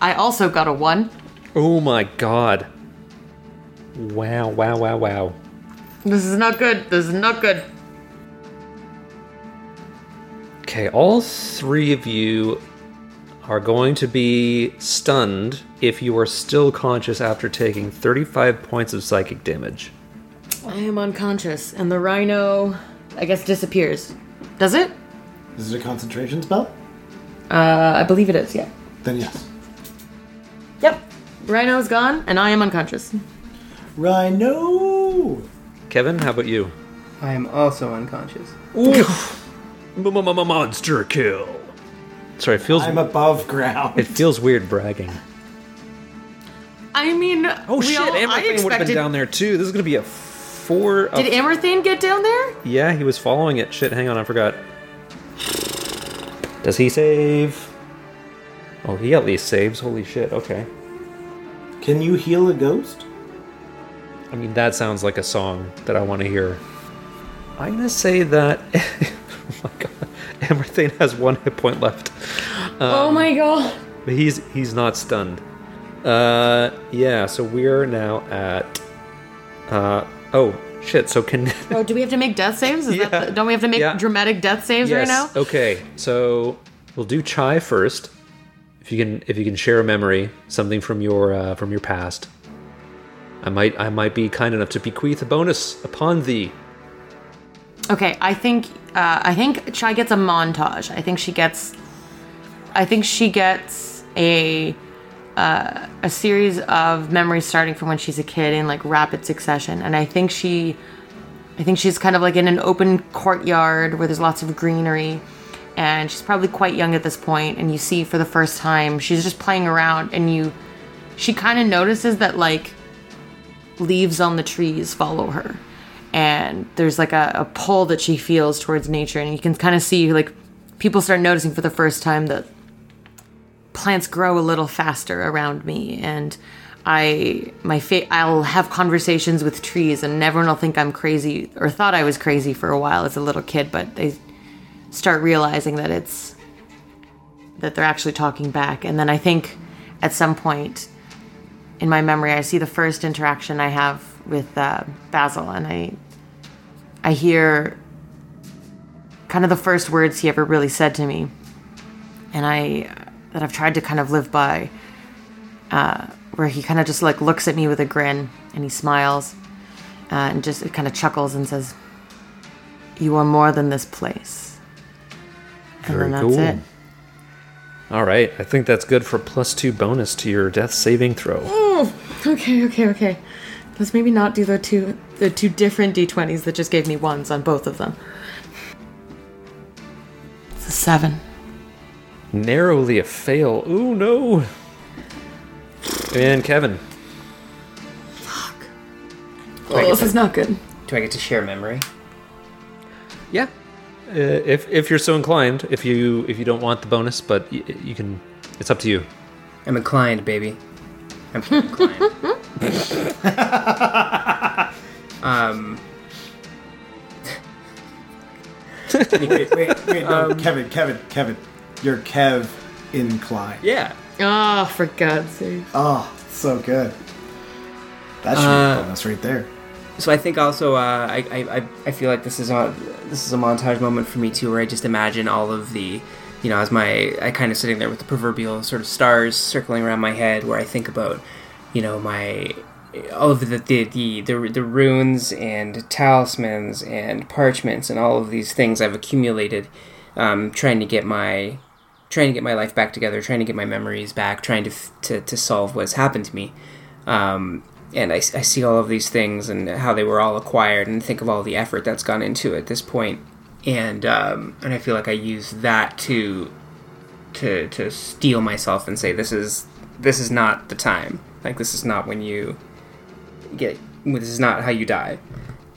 I also got a 1. Oh my god. Wow, wow, wow, wow. This is not good. This is not good. Okay, all three of you are going to be stunned if you are still conscious after taking 35 points of psychic damage. I am unconscious, and the rhino, I guess, disappears. Does it? Is it a concentration spell? Uh, I believe it is, yeah. Then yes. Yep. Rhino's gone, and I am unconscious. Rhino! Kevin, how about you? I am also unconscious. Monster kill. Sorry, it feels I'm above ground. it feels weird bragging. I mean, Oh we shit, all, I Amarthane would have been down there too. This is gonna be a four. a- Did Amarthane get down there? yeah, he was following it. Shit, hang on, I forgot. Does he save? Oh, he at least saves. Holy shit. Okay. Can you heal a ghost? I mean, that sounds like a song that I want to hear. I'm gonna say that. oh my god, Amarthane has one hit point left. oh my god. But he's he's not stunned. Uh, yeah. So we're now at. Uh, oh shit. So can. Oh, do we have to make death saves? Is Yeah. that the, don't we have to make Yeah. dramatic death saves right now? Okay. So we'll do Chai first. If you can, if you can share a memory, something from your uh, from your past. I might I might be kind enough to bequeath a bonus upon thee. Okay, I think uh, I think Chai gets a montage. I think she gets, I think she gets a uh, a series of memories starting from when she's a kid in like rapid succession, and I think she, I think she's kind of like in an open courtyard where there's lots of greenery, and she's probably quite young at this point, and you see for the first time she's just playing around, and you, she kind of notices that like leaves on the trees follow her. And there's like a, a pull that she feels towards nature and you can kind of see like people start noticing for the first time that plants grow a little faster around me and i my fa- i'll have conversations with trees and everyone will think i'm crazy or thought i was crazy for a while as a little kid but they start realizing that it's that they're actually talking back. And then i think at some point in my memory i see the first interaction i have with uh, basil and i i hear kind of the first words he ever really said to me. And i that i've tried to kind of live by uh, where he kind of just like looks at me with a grin and he smiles uh, and just kind of chuckles and says you are more than this place and Very then that's cool. it All right, I think that's good for plus two bonus to your death saving throw. Okay, okay, okay. Let's maybe not do the two the two different d20s that just gave me ones on both of them. It's a seven. Narrowly a fail. Ooh no. And Kevin. Fuck. Oh, this is not good. Do I get to share memory? Yeah. Uh, if if you're so inclined, if you if you don't want the bonus, but y- you can, it's up to you. I'm inclined, baby. I'm inclined. um, Wait, wait, wait, no, Kevin, Kevin, Kevin. You're Kev incline. yeah. Oh, for God's sake. Oh, so good. That's should Uh, bonus right there. So I think also uh, I, I I- I feel like this is a this is a montage moment for me too, where I just imagine all of the, you know, as my I kind of sitting there with the proverbial sort of stars circling around my head, where I think about, you know, my all of the the the, the, the runes and talismans and parchments and all of these things I've accumulated, um, trying to get my trying to get my life back together, trying to get my memories back, trying to to, to solve what's happened to me. Um, and I, I see all of these things and how they were all acquired, and think of all the effort that's gone into it at this point. point, and um, and I feel like I use that to to to steel myself and say this is this is not the time. Like this is not when you get this is not how you die.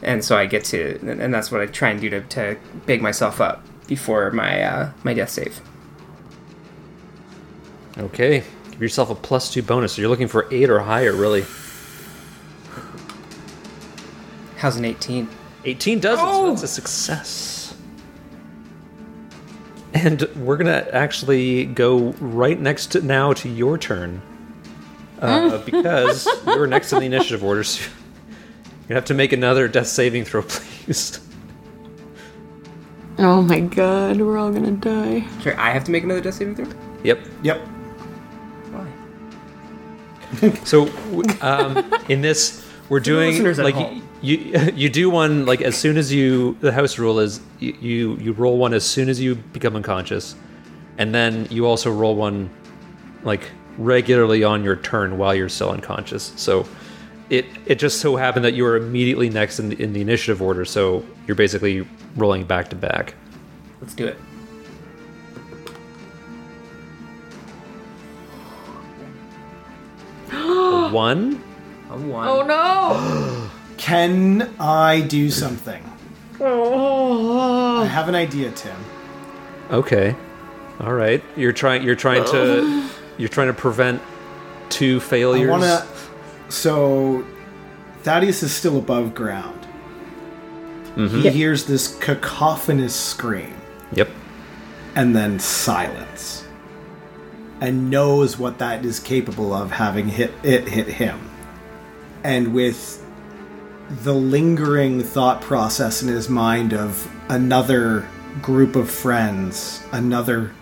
And so I get to, and that's what I try and do to, to big myself up before my uh, my death save. Okay, give yourself a plus two bonus. You're looking for eight or higher, really. How's an 18? 18 does it, so that's a success. And we're gonna actually go right next to now to your turn. Uh, because you're next in the initiative order, so you have to make another death saving throw, please. Oh my god, we're all gonna die. Sorry, I have to make another death saving throw? Yep. Yep. Why? So, um, in this, we're doing like home. you you do one like as soon as you the house rule is you, you you roll one as soon as you become unconscious, and then you also roll one like regularly on your turn while you're still unconscious. So. It, it just so happened that you were immediately next in the, in the initiative order, so you're basically rolling back to back. Let's do it. A one, A one. Oh no! Can I do something? Oh. I have an idea, Tim. Okay. All right. You're trying you're trying to you're trying to prevent two I failures. want to. So, Thaddeus is still above ground. He mm-hmm. hears this cacophonous scream Yep. and then silence, and knows what that is capable of, having hit it hit him. And with the lingering thought process in his mind of another group of friends, another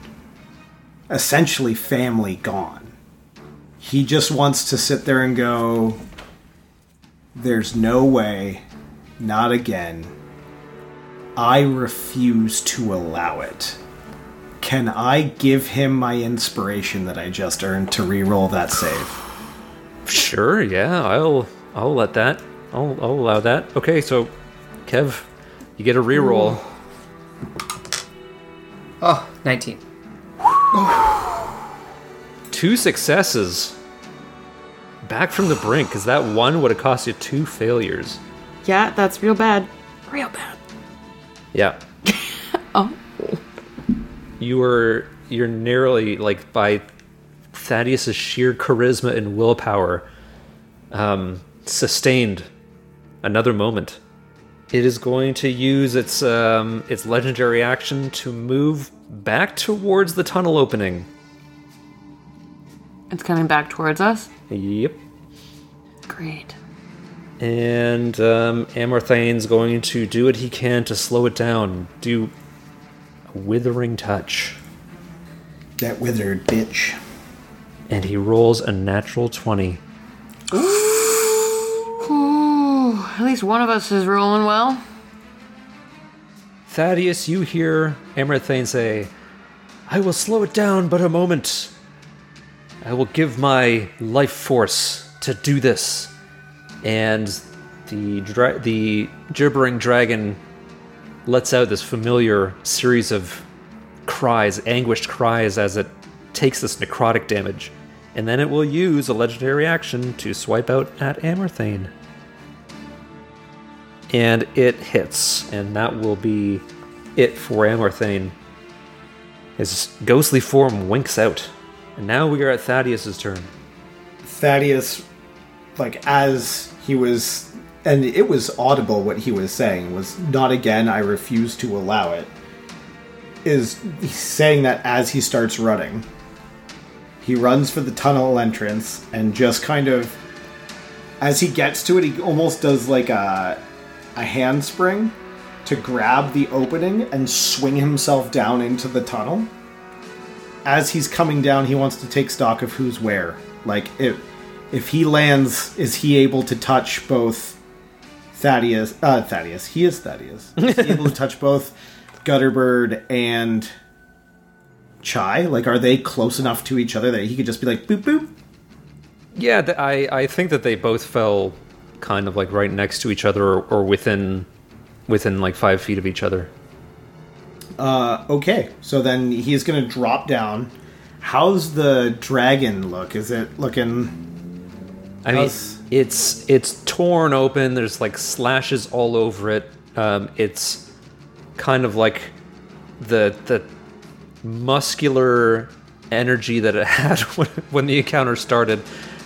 essentially family gone. He just wants to sit there and go, There's no way. Not again. I refuse to allow it. Can I give him my inspiration that I just earned to re-roll that save? Sure, yeah, I'll I'll let that. I'll I'll allow that. Okay, so Kev, you get a reroll. Oh, 19. Two successes. Back from the brink, because that one would have cost you two failures. Yeah, that's real bad. Real bad. Yeah. Oh. You were you're narrowly like by Thaddeus's sheer charisma and willpower um, sustained another moment. It is going to use its um, its legendary action to move back towards the tunnel opening. It's coming back towards us. Yep. Great. And um, Amarthane's going to do what he can to slow it down. Do withering touch. That withered bitch. And he rolls a natural 20. Ooh, at least one of us is rolling well. Thaddeus, you hear Amarthane say, I will slow it down but a moment. I will give my life force to do this. And the dra- the gibbering dragon lets out this familiar series of cries, anguished cries, as it takes this necrotic damage. And then it will use a legendary action to swipe out at Amarthane. And it hits, and that will be it for Amarthane. His ghostly form winks out. And now we are at Thaddeus's turn. Thaddeus, like as he was, and it was audible what he was saying was not again. I refuse to allow it. Is he's saying that as he starts running, he runs for the tunnel entrance and just kind of, as he gets to it, he almost does like a a handspring to grab the opening and swing himself down into the tunnel as he's coming down, he wants to take stock of who's where. Like if if he lands, is he able to touch both Thaddeus? Uh, Thaddeus. He is Thaddeus. Is able to touch both Gutterbird and Chai? Like, are they close enough to each other that he could just be like boop boop? Yeah, th- I, I think that they both fell kind of like right next to each other or, or within within like five feet of each other. Uh, okay, so then he's gonna drop down. How's the dragon look? Is it looking? I mean, it's it's torn open. There's like slashes all over it. Um, it's kind of like the the muscular energy that it had when, when the encounter started.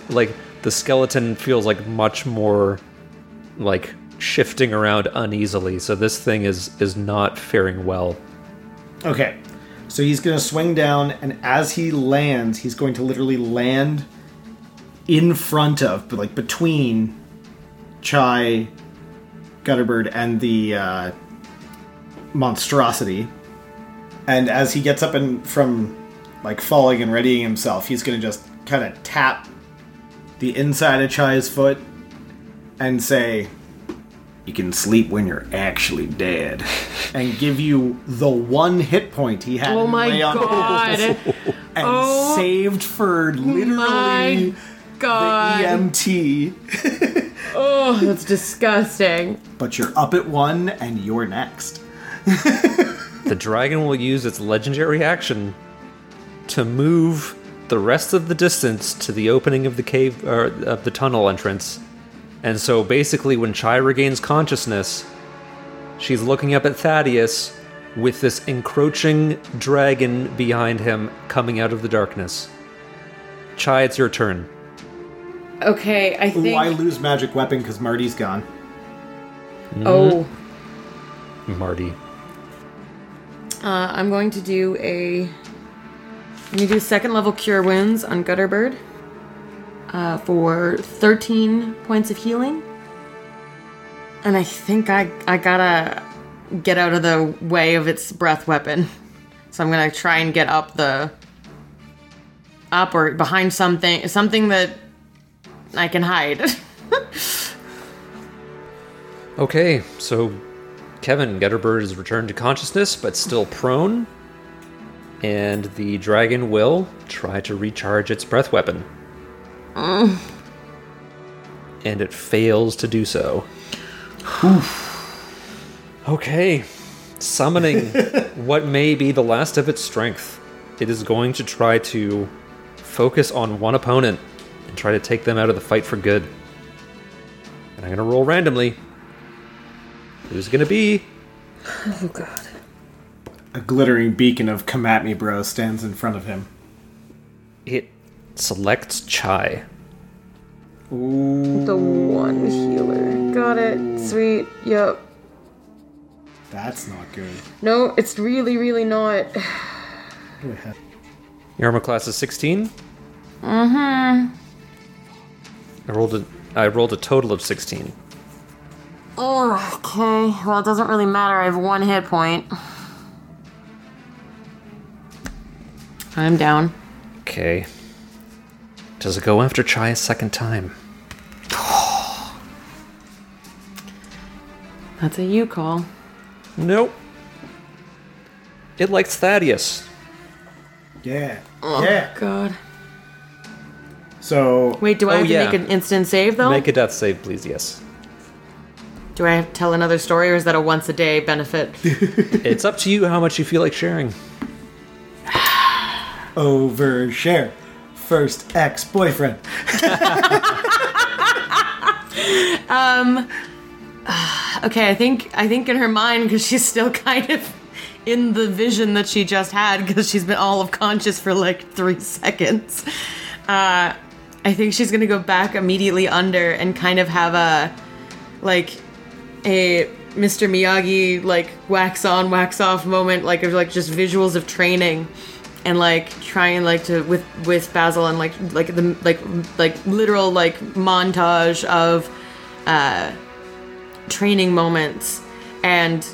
Like the skeleton feels like much more like shifting around uneasily. So this thing is is not faring well. Okay, so he's gonna swing down, and as he lands, he's going to literally land in front of, but like between Chai, Gutterbird, and the uh, monstrosity. And as he gets up and from like falling and readying himself, he's gonna just kind of tap the inside of Chai's foot and say, "You can sleep when you're actually dead," and give you the one hit point he had. Oh my god. and Oh saved for literally my god. the EMT. Oh, that's disgusting. But you're up at one, and you're next. The dragon will use its legendary action to move the rest of the distance to the opening of the cave or of the tunnel entrance. And so basically when Chai regains consciousness, she's looking up at Thaddeus with this encroaching dragon behind him coming out of the darkness. Chai, it's your turn. Okay, I think. I lose magic weapon because Marty's gone. oh, Marty. uh, I'm going to do a. I'm going to do second level cure wounds on Gutterbird uh, for 13 points of healing. And I think I I gotta get out of the way of its breath weapon. So I'm gonna try and get up the up or behind something something that I can hide. Okay, so Kevin Gutterbird is returned to consciousness, but still prone. And the dragon will try to recharge its breath weapon. Mm. And it fails to do so. Okay, summoning what may be the last of its strength. It is going to try to focus on one opponent and try to take them out of the fight for good. And I'm going to roll randomly. Who's going to be? Oh god. A glittering beacon of come at me, bro, stands in front of him. It selects Chai. Ooh, The one healer. Got it. Sweet. Yep. that's not good. No, it's really, really not. Your armor class is 16. Mm-hmm. I rolled a I rolled a total of 16. Oh, okay. Well, it doesn't really matter. I have one hit point. I'm down. Okay. Does it go after Chai a second time? That's a you call. Nope. It likes Thaddeus. Yeah. Oh, yeah. God. So Wait, do I Oh, have to yeah. make an instant save though? Make a death save, please. Yes. Do I have to tell another story, or is that a once a day benefit? it's up to you how much you feel like sharing. overshare. First ex boyfriend. um. okay, I think I think in her mind because she's still kind of in the vision that she just had because she's been all of conscious for like three seconds. Uh, I think she's gonna go back immediately under and kind of have a like a Mr. Miyagi like wax on wax off moment like of like just visuals of training and like trying like to with with Basil and like like the like like literal like montage of uh training moments and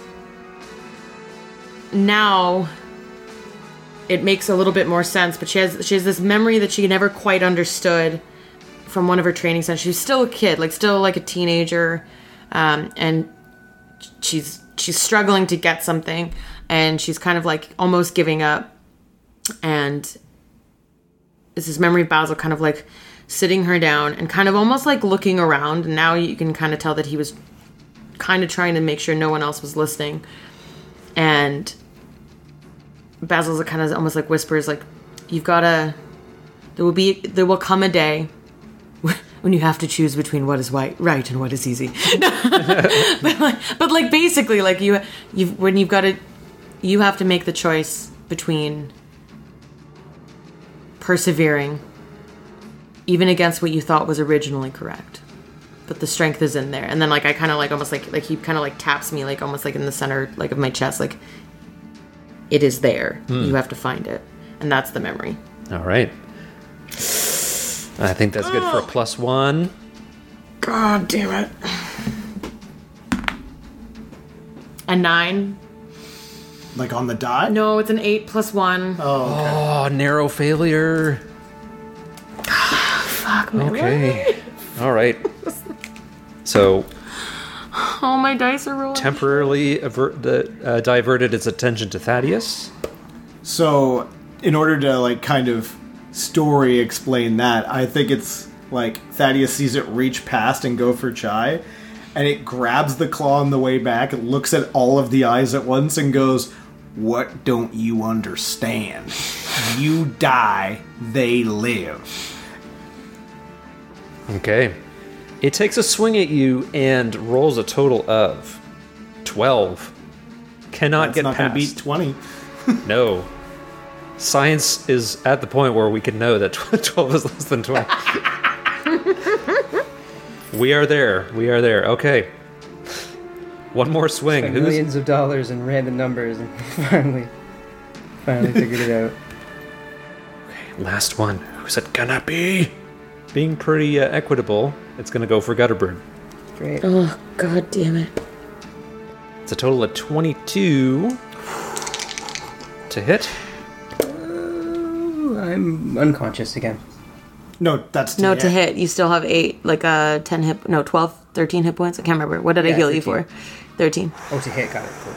now it makes a little bit more sense but she has she has this memory that she never quite understood from one of her training sessions. She's still a kid like still like a teenager um, and she's she's struggling to get something and she's kind of like almost giving up. And it's this memory of Basil kind of like sitting her down and kind of almost like looking around. And now you can kind of tell that he was kind of trying to make sure no one else was listening. And Basil's kind of almost like whispers like you've got to there will be there will come a day when you have to choose between what is right, right and what is easy. but, like, but like basically like you you when you've got to you have to make the choice between persevering even against what you thought was originally correct but the strength is in there and then like i kind of like almost like like he kind of like taps me like almost like in the center like of my chest like it is there hmm. you have to find it and that's the memory All right. I think that's good for a oh. plus one. god damn it a nine Like on the dot? no it's an eight plus one Oh, Oh, narrow failure. Ah, fuck man Okay. All right. So oh my dice are rolling temporarily avert the, uh, diverted its attention to Thaddeus. So, in order to like kind of story explain that, I think it's like Thaddeus sees it reach past and go for Chai, and it grabs the claw on the way back, it looks at all of the eyes at once, and goes, What don't you understand? You die, they live. Okay. It takes a swing at you and rolls a total of 12. Cannot That's get not going past. to beat 20. No. Science is at the point where we can know that 12 is less than 20. we are there. We are there. Okay. One more swing. Spent Who's millions of dollars in random numbers and finally, finally figured it out. Okay, last one? Who's it gonna be? Being pretty uh, equitable, it's gonna go for Gutterbird. Great. oh god damn it It's a total of 22 to hit. Ooh, I'm unconscious again. No, that's no to hit you still have eight like uh 10 hit no 12 13 hit points. I can't remember. What did I Yeah, heal you 13. for? 13. Oh, to hit. Got it. Cool.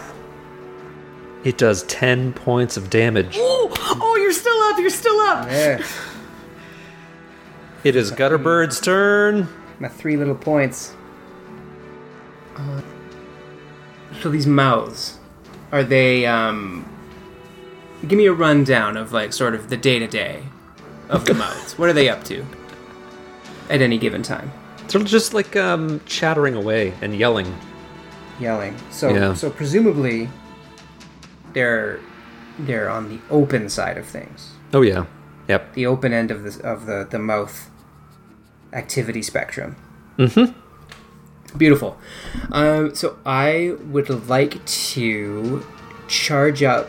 It does 10 points of damage. Oh, oh, you're still up. You're still up. Yeah. It is Gutterbird's turn. My three little points. Uh, so these mouths, are they? um Give me a rundown of like sort of the day to day of the mouths. What are they up to at any given time? They're just like um, chattering away and yelling. Yelling. So Yeah. so presumably they're they're on the open side of things. Oh, yeah. Yep. the open end of the of the the mouth activity spectrum. Mm-hmm. Beautiful. Um, so I would like to charge up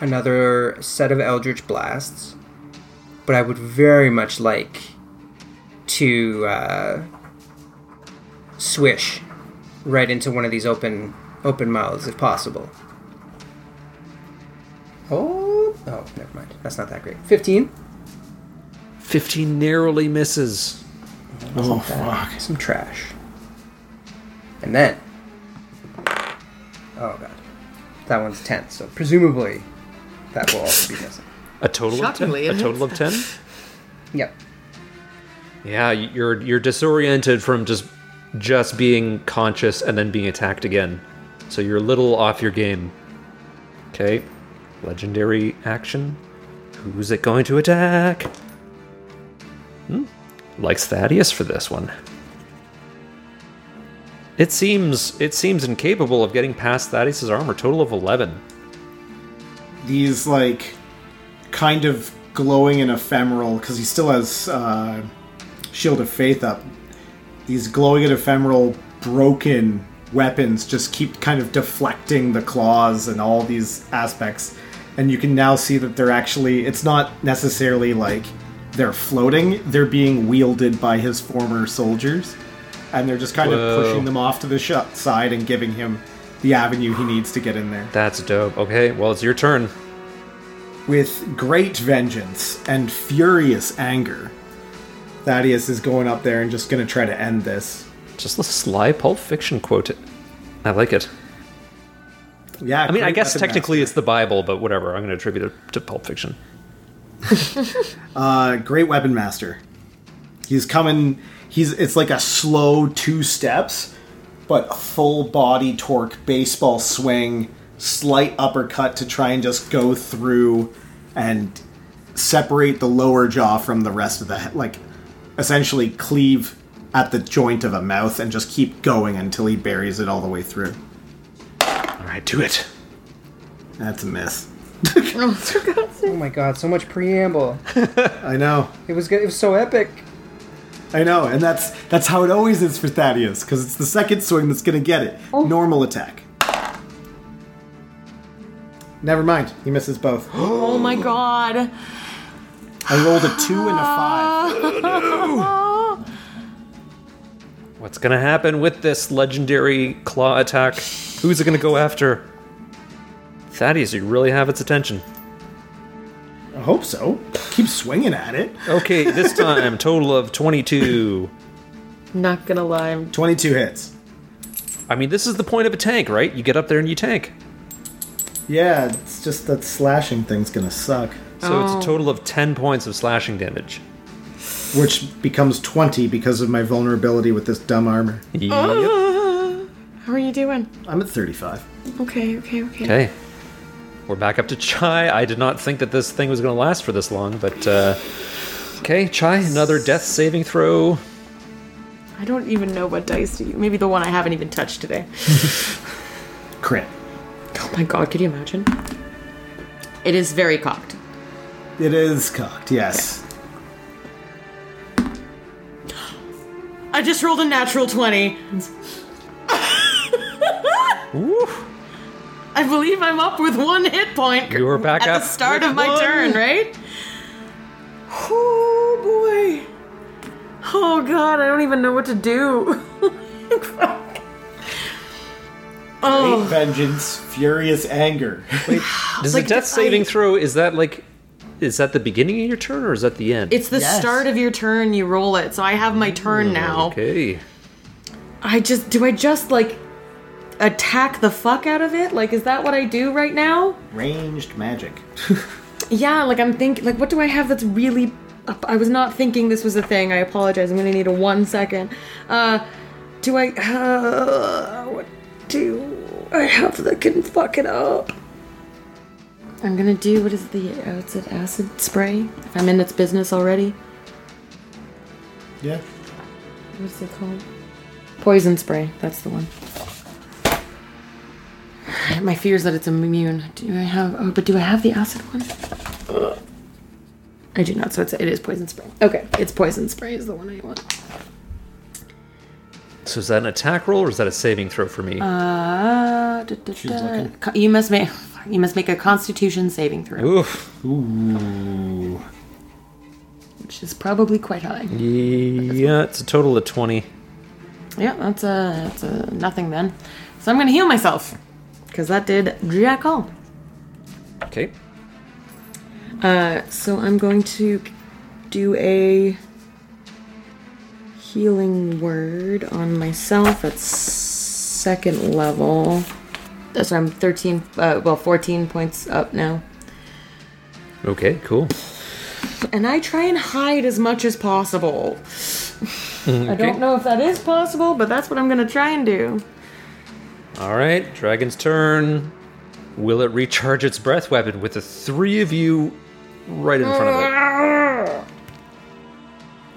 another set of Eldritch blasts, but I would very much like to uh, swish right into one of these open open mouths if possible. Oh, oh, never mind. That's not that great. Fifteen. 15 narrowly misses. Oh fuck! some trash. And then, oh god, that one's ten. So presumably, that will also be missing. A total Shockingly, of 10? A total of 10? Yep. Yeah, you're you're disoriented from just just being conscious and then being attacked again. So you're a little off your game. Okay. Legendary action. Who's it going to attack? Hmm. Likes Thaddeus for this one. It seems it seems incapable of getting past Thaddeus's armor. Total of eleven. These like kind of glowing and ephemeral because he still has uh, Shield of Faith up. These glowing and ephemeral broken weapons just keep kind of deflecting the claws and all these aspects, and you can now see that they're actually. It's not necessarily like they're floating; they're being wielded by his former soldiers, and they're just kind Whoa. of pushing them off to the sh- side and giving him the avenue he needs to get in there. That's dope. Okay, well it's your turn. With great vengeance and furious anger, Thaddeus is going up there and just going to try to end this. Just a sly Pulp Fiction quote. I like it. Yeah, I mean, I guess technically master. it's the Bible, but whatever. I'm going to attribute it to Pulp Fiction. uh, great weapon master. He's coming. He's it's like a slow two steps, but a full body torque baseball swing, slight uppercut to try and just go through and separate the lower jaw from the rest of the he- like essentially cleave at the joint of a mouth and just keep going until he buries it all the way through. All right, do it. That's a miss. Oh my god, so much preamble. I know. It was good. It was so epic. I know, and that's that's how it always is for Thaddeus, because it's the second swing that's gonna get it. Oh. Normal attack. Never mind, he misses both. Oh my god. I rolled a two and a five. What's going to happen with this legendary claw attack? Who's it going to go after? Thaddeus, you really have its attention. I hope so. Keep swinging at it. Okay, this time, total of 22. Not gonna lie. I'm- Twenty-two hits. I mean, this is the point of a tank, right? You get up there and you tank. Yeah, it's just that slashing thing's gonna suck. So Oh. it's a oh. total of 10 points of slashing damage. Which becomes twenty because of my vulnerability with this dumb armor. Yep. Ah. How are you doing? I'm at thirty-five. Okay, okay, okay. Okay. We're back up to Chai. I did not think that this thing was going to last for this long, but uh, okay, Chai, another death saving throw. I don't even know what dice to use. Maybe the one I haven't even touched today. Crit. Oh my god, could you imagine? It is very cocked. It is cocked. Yes. I just rolled a natural 20. Woo. I believe I'm up with one hit point. You were back at up the start of my one. turn, right? Oh boy. Oh god, I don't even know what to do. oh, Great vengeance, furious anger. Wait, does Like, the death I- saving throw, is that like, is that the beginning of your turn or is that the end? it's the Yes. start of your turn. You roll it, so I have my turn hmm, now. Okay. I just do I just like attack the fuck out of it? Like is that what I do right now? Ranged magic. Yeah, like I'm thinking like what do I have that's really? I was not thinking this was a thing. I apologize. I'm to need a 1 second. Uh do I uh what do I have that can fuck it up? I'm to do what is the uh, it's an acid spray if I'm in its business already. Yeah. What's it called? Poison spray. That's the one. My fear is that it's immune. Do I have? Oh, but do I have the acid one? I do not. So it's it is poison spray. Okay, it's poison spray is the one I want. So is that an attack roll or is that a saving throw for me? Uh, da, da, She's da. looking. Co- You must make you must make a Constitution saving throw, Oof. Ooh. which is probably quite high. Yeah, it's a total of 20. Yeah, that's a that's a nothing then. So I'm gonna heal myself because that did jack all. Okay. Uh, so I'm going to do a healing word on myself at second level. That's why I'm 13, uh, well, 14 points up now. Okay, cool. And I try and hide as much as possible. I don't know if that is possible, but that's what I'm going to try and do. All right, dragon's turn. Will it recharge its breath weapon with the three of you right in front of it?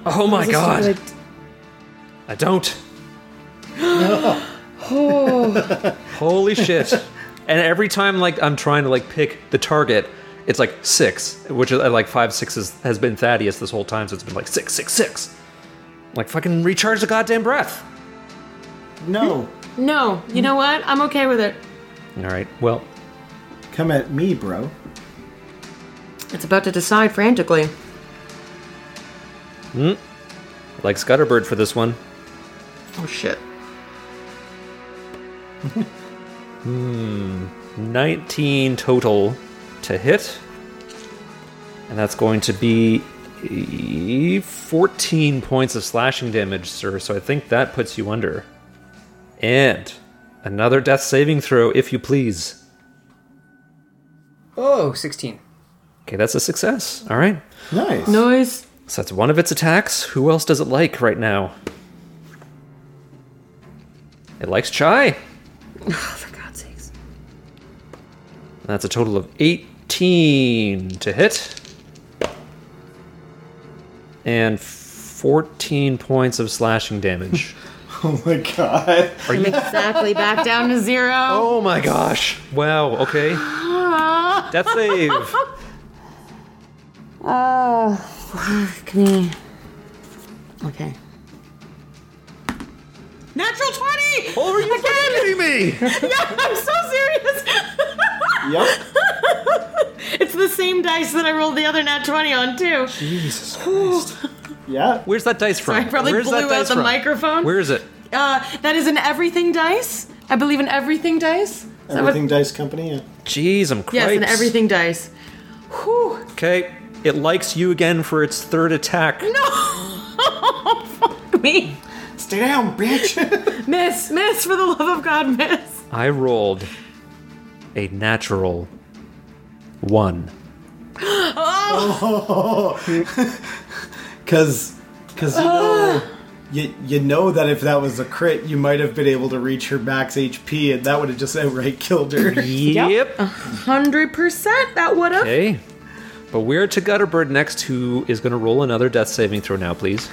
Oh my god. what I don't. Holy shit. And every time like I'm trying to like pick the target, it's like six, which is uh, like five sixes has been Thaddeus this whole time, so it's been like six, six, six. Like fucking recharge the goddamn breath. No. I- No, you know what? I'm okay with it. All right. Well, Come at me, bro. It's about to decide frantically. Hmm. likes Gutterbird for this one. Oh shit. 19 total to hit. And that's going to be eh, 14 points of slashing damage, sir. So I think that puts you under. And another death saving throw, if you please. Oh, 16. Okay, that's a success. All right. Nice. Noise. So that's one of its attacks. Who else does it like right now? It likes Chai. Oh, for God's sakes. That's a total of 18 to hit. And 14 points of slashing damage. Oh my god. I'm exactly back down to zero. oh my gosh. Wow, okay. Death save. Oh, fuck me. Okay. Natural 20! Oh, are you kidding me? Yeah, I'm so serious. Yep. it's the same dice that I rolled the other nat 20 on, too. Jesus Christ. Yeah. Where's that dice from? I probably Where's blew that out dice the from? microphone. Where is it? Uh, that is an everything dice. I believe an everything dice. Is that what- Everything Dice Company. Yeah. Jeez, I'm Yes, cripes. an everything dice. Whew. Okay, it likes you again for its third attack. No! Fuck me. Stay down, bitch. Miss, miss, for the love of God, miss. I rolled a natural one. Cause, cause you know, you you know that if that was a crit, you might have been able to reach her max HP, and that would have just outright killed her. Yep. 100% that would have. Okay. But we're to Gutterbird next, who is going to roll another death saving throw now, please.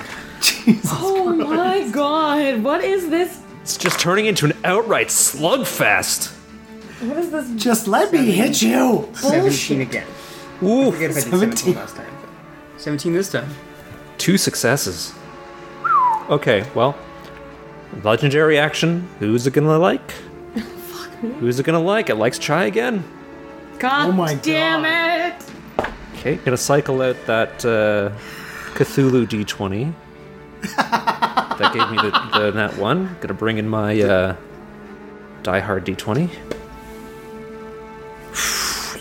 Oh my god, what is this? It's just turning into an outright slugfest. What is this? Just let me hit you. 17 again. Ooh, Forget if I did 17. 17 last time. 17 this time. two successes. Okay, well, legendary action. Who's it gonna like? Fuck me. Who's it gonna like? It likes Chai again. God Oh my damn God. it! Okay, gonna cycle out that uh, Cthulhu D20. that gave me the, the nat one. Gonna bring in my uh, Die Hard D20.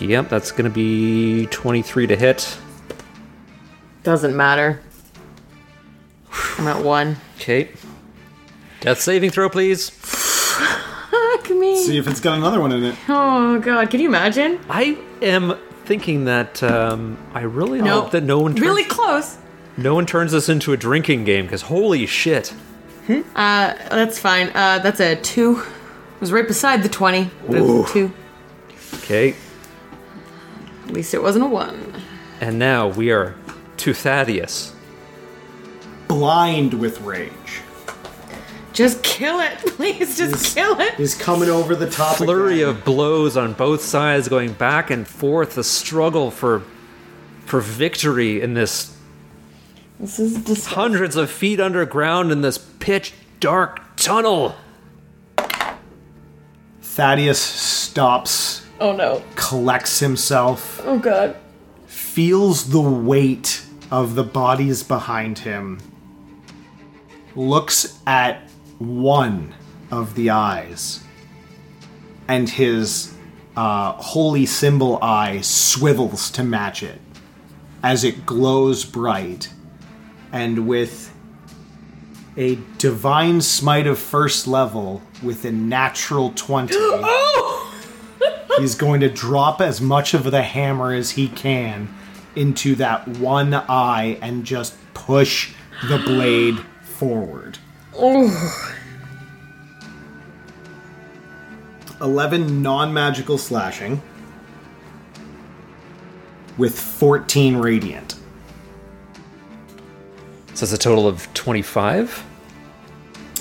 yep, that's gonna be 23 to hit. Doesn't matter. I'm at one. Okay. Death saving throw, please. Fuck me. See if it's got another one in it. Oh god, can you imagine? I am thinking that um, I really No. hope that no one turns, Really close. no one turns this into a drinking game because holy shit. Uh, that's fine. Uh, that's a two. It was right beside the twenty. But it was a two. Okay, At least it wasn't a one. and now we are to Thaddeus. Blind with rage. Just kill it, please. Just This- kill it. He's coming over the top. Flurry again. of blows on both sides, going back and forth. The struggle for for victory in this This is disgusting. hundreds of feet underground in this pitch dark tunnel. Thaddeus stops, Oh no. collects himself, Oh god. feels the weight of the bodies behind him, looks at one of the eyes, and his uh, holy symbol eye swivels to match it as it glows bright, and with a divine smite of first level with a natural 20. He's going to drop as much of the hammer as he can into that one eye and just push the blade forward. 11 non magical slashing with 14 radiant. So it's a total of 25?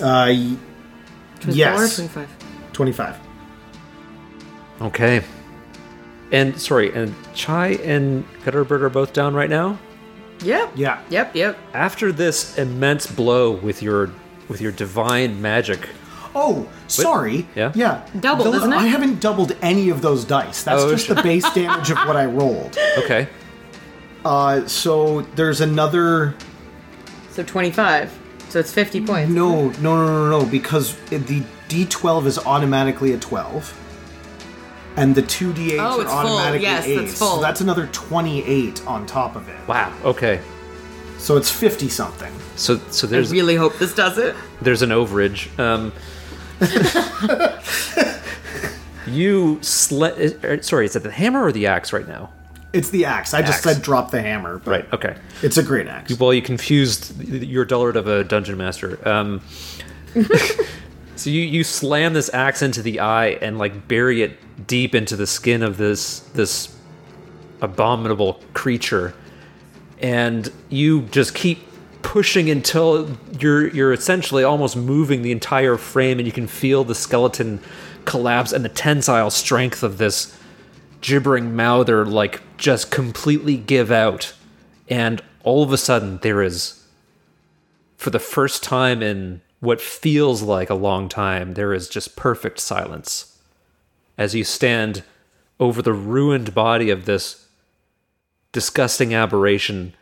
Uh, Yes. 25. 25. Okay. And sorry, and Chai and Gutterbird are both down right now? Yep. Yeah. Yep, yep. After this immense blow with your with your divine magic. Oh, sorry. Yeah? Yeah. Doubled, Those- isn't it? I haven't doubled any of those dice. That's Oh, just shit. the base damage of what I rolled. Okay. Uh, so there's another. So 25. So it's 50 points. No, no, no, no, no, because the D12 is automatically a 12. And the two D8s Oh, are it's full. automatically Yes, 8. that's full. So that's another 28 on top of it. Wow. Okay. So it's 50 something. So so there's. I really hope this does it. there's an overage. Um You sle- uh, sorry, is it the hammer or the axe right now? It's the axe. I just said drop the hammer. But Right. Okay. It's a great axe. Well, you confused your dullard of a dungeon master. Um, so you you slam this axe into the eye and like bury it deep into the skin of this this abominable creature, and you just keep pushing until you're you're essentially almost moving the entire frame, and you can feel the skeleton collapse and the tensile strength of this gibbering mouther like just completely give out. And all of a sudden there is for the first time in what feels like a long time there is just perfect silence. As you stand over the ruined body of this disgusting aberration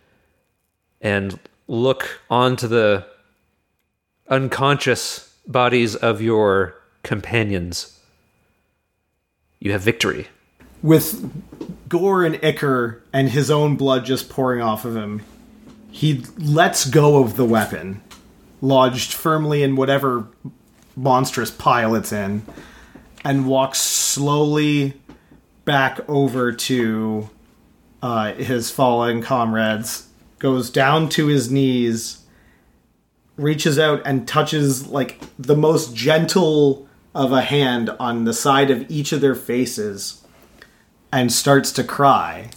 and look onto the unconscious bodies of your companions you have victory. With Gore and Icker and his own blood just pouring off of him, he lets go of the weapon, lodged firmly in whatever monstrous pile it's in, and walks slowly back over to uh, his fallen comrades, goes down to his knees, reaches out and touches like the most gentle of a hand on the side of each of their faces and starts to cry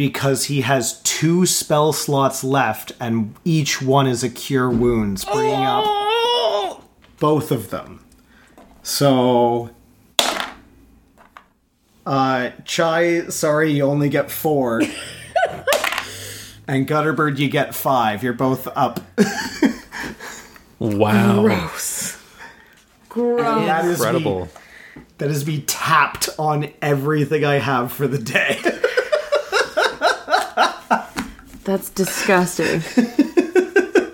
because he has two spell slots left and each one is a cure wounds bringing up both of them. So uh chai sorry you only get four. And gutterbird you get five. You're both up. Wow. Gross. Gross. that is me- incredible. That is me tapped on everything i have for the day That's disgusting.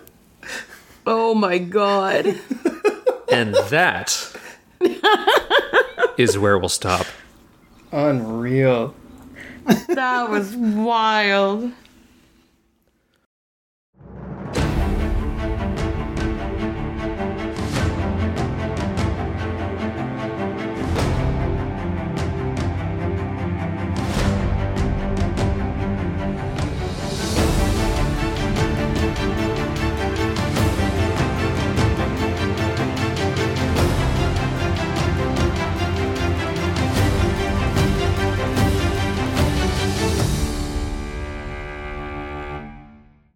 oh my god. and that is where we'll stop Unreal. That was wild.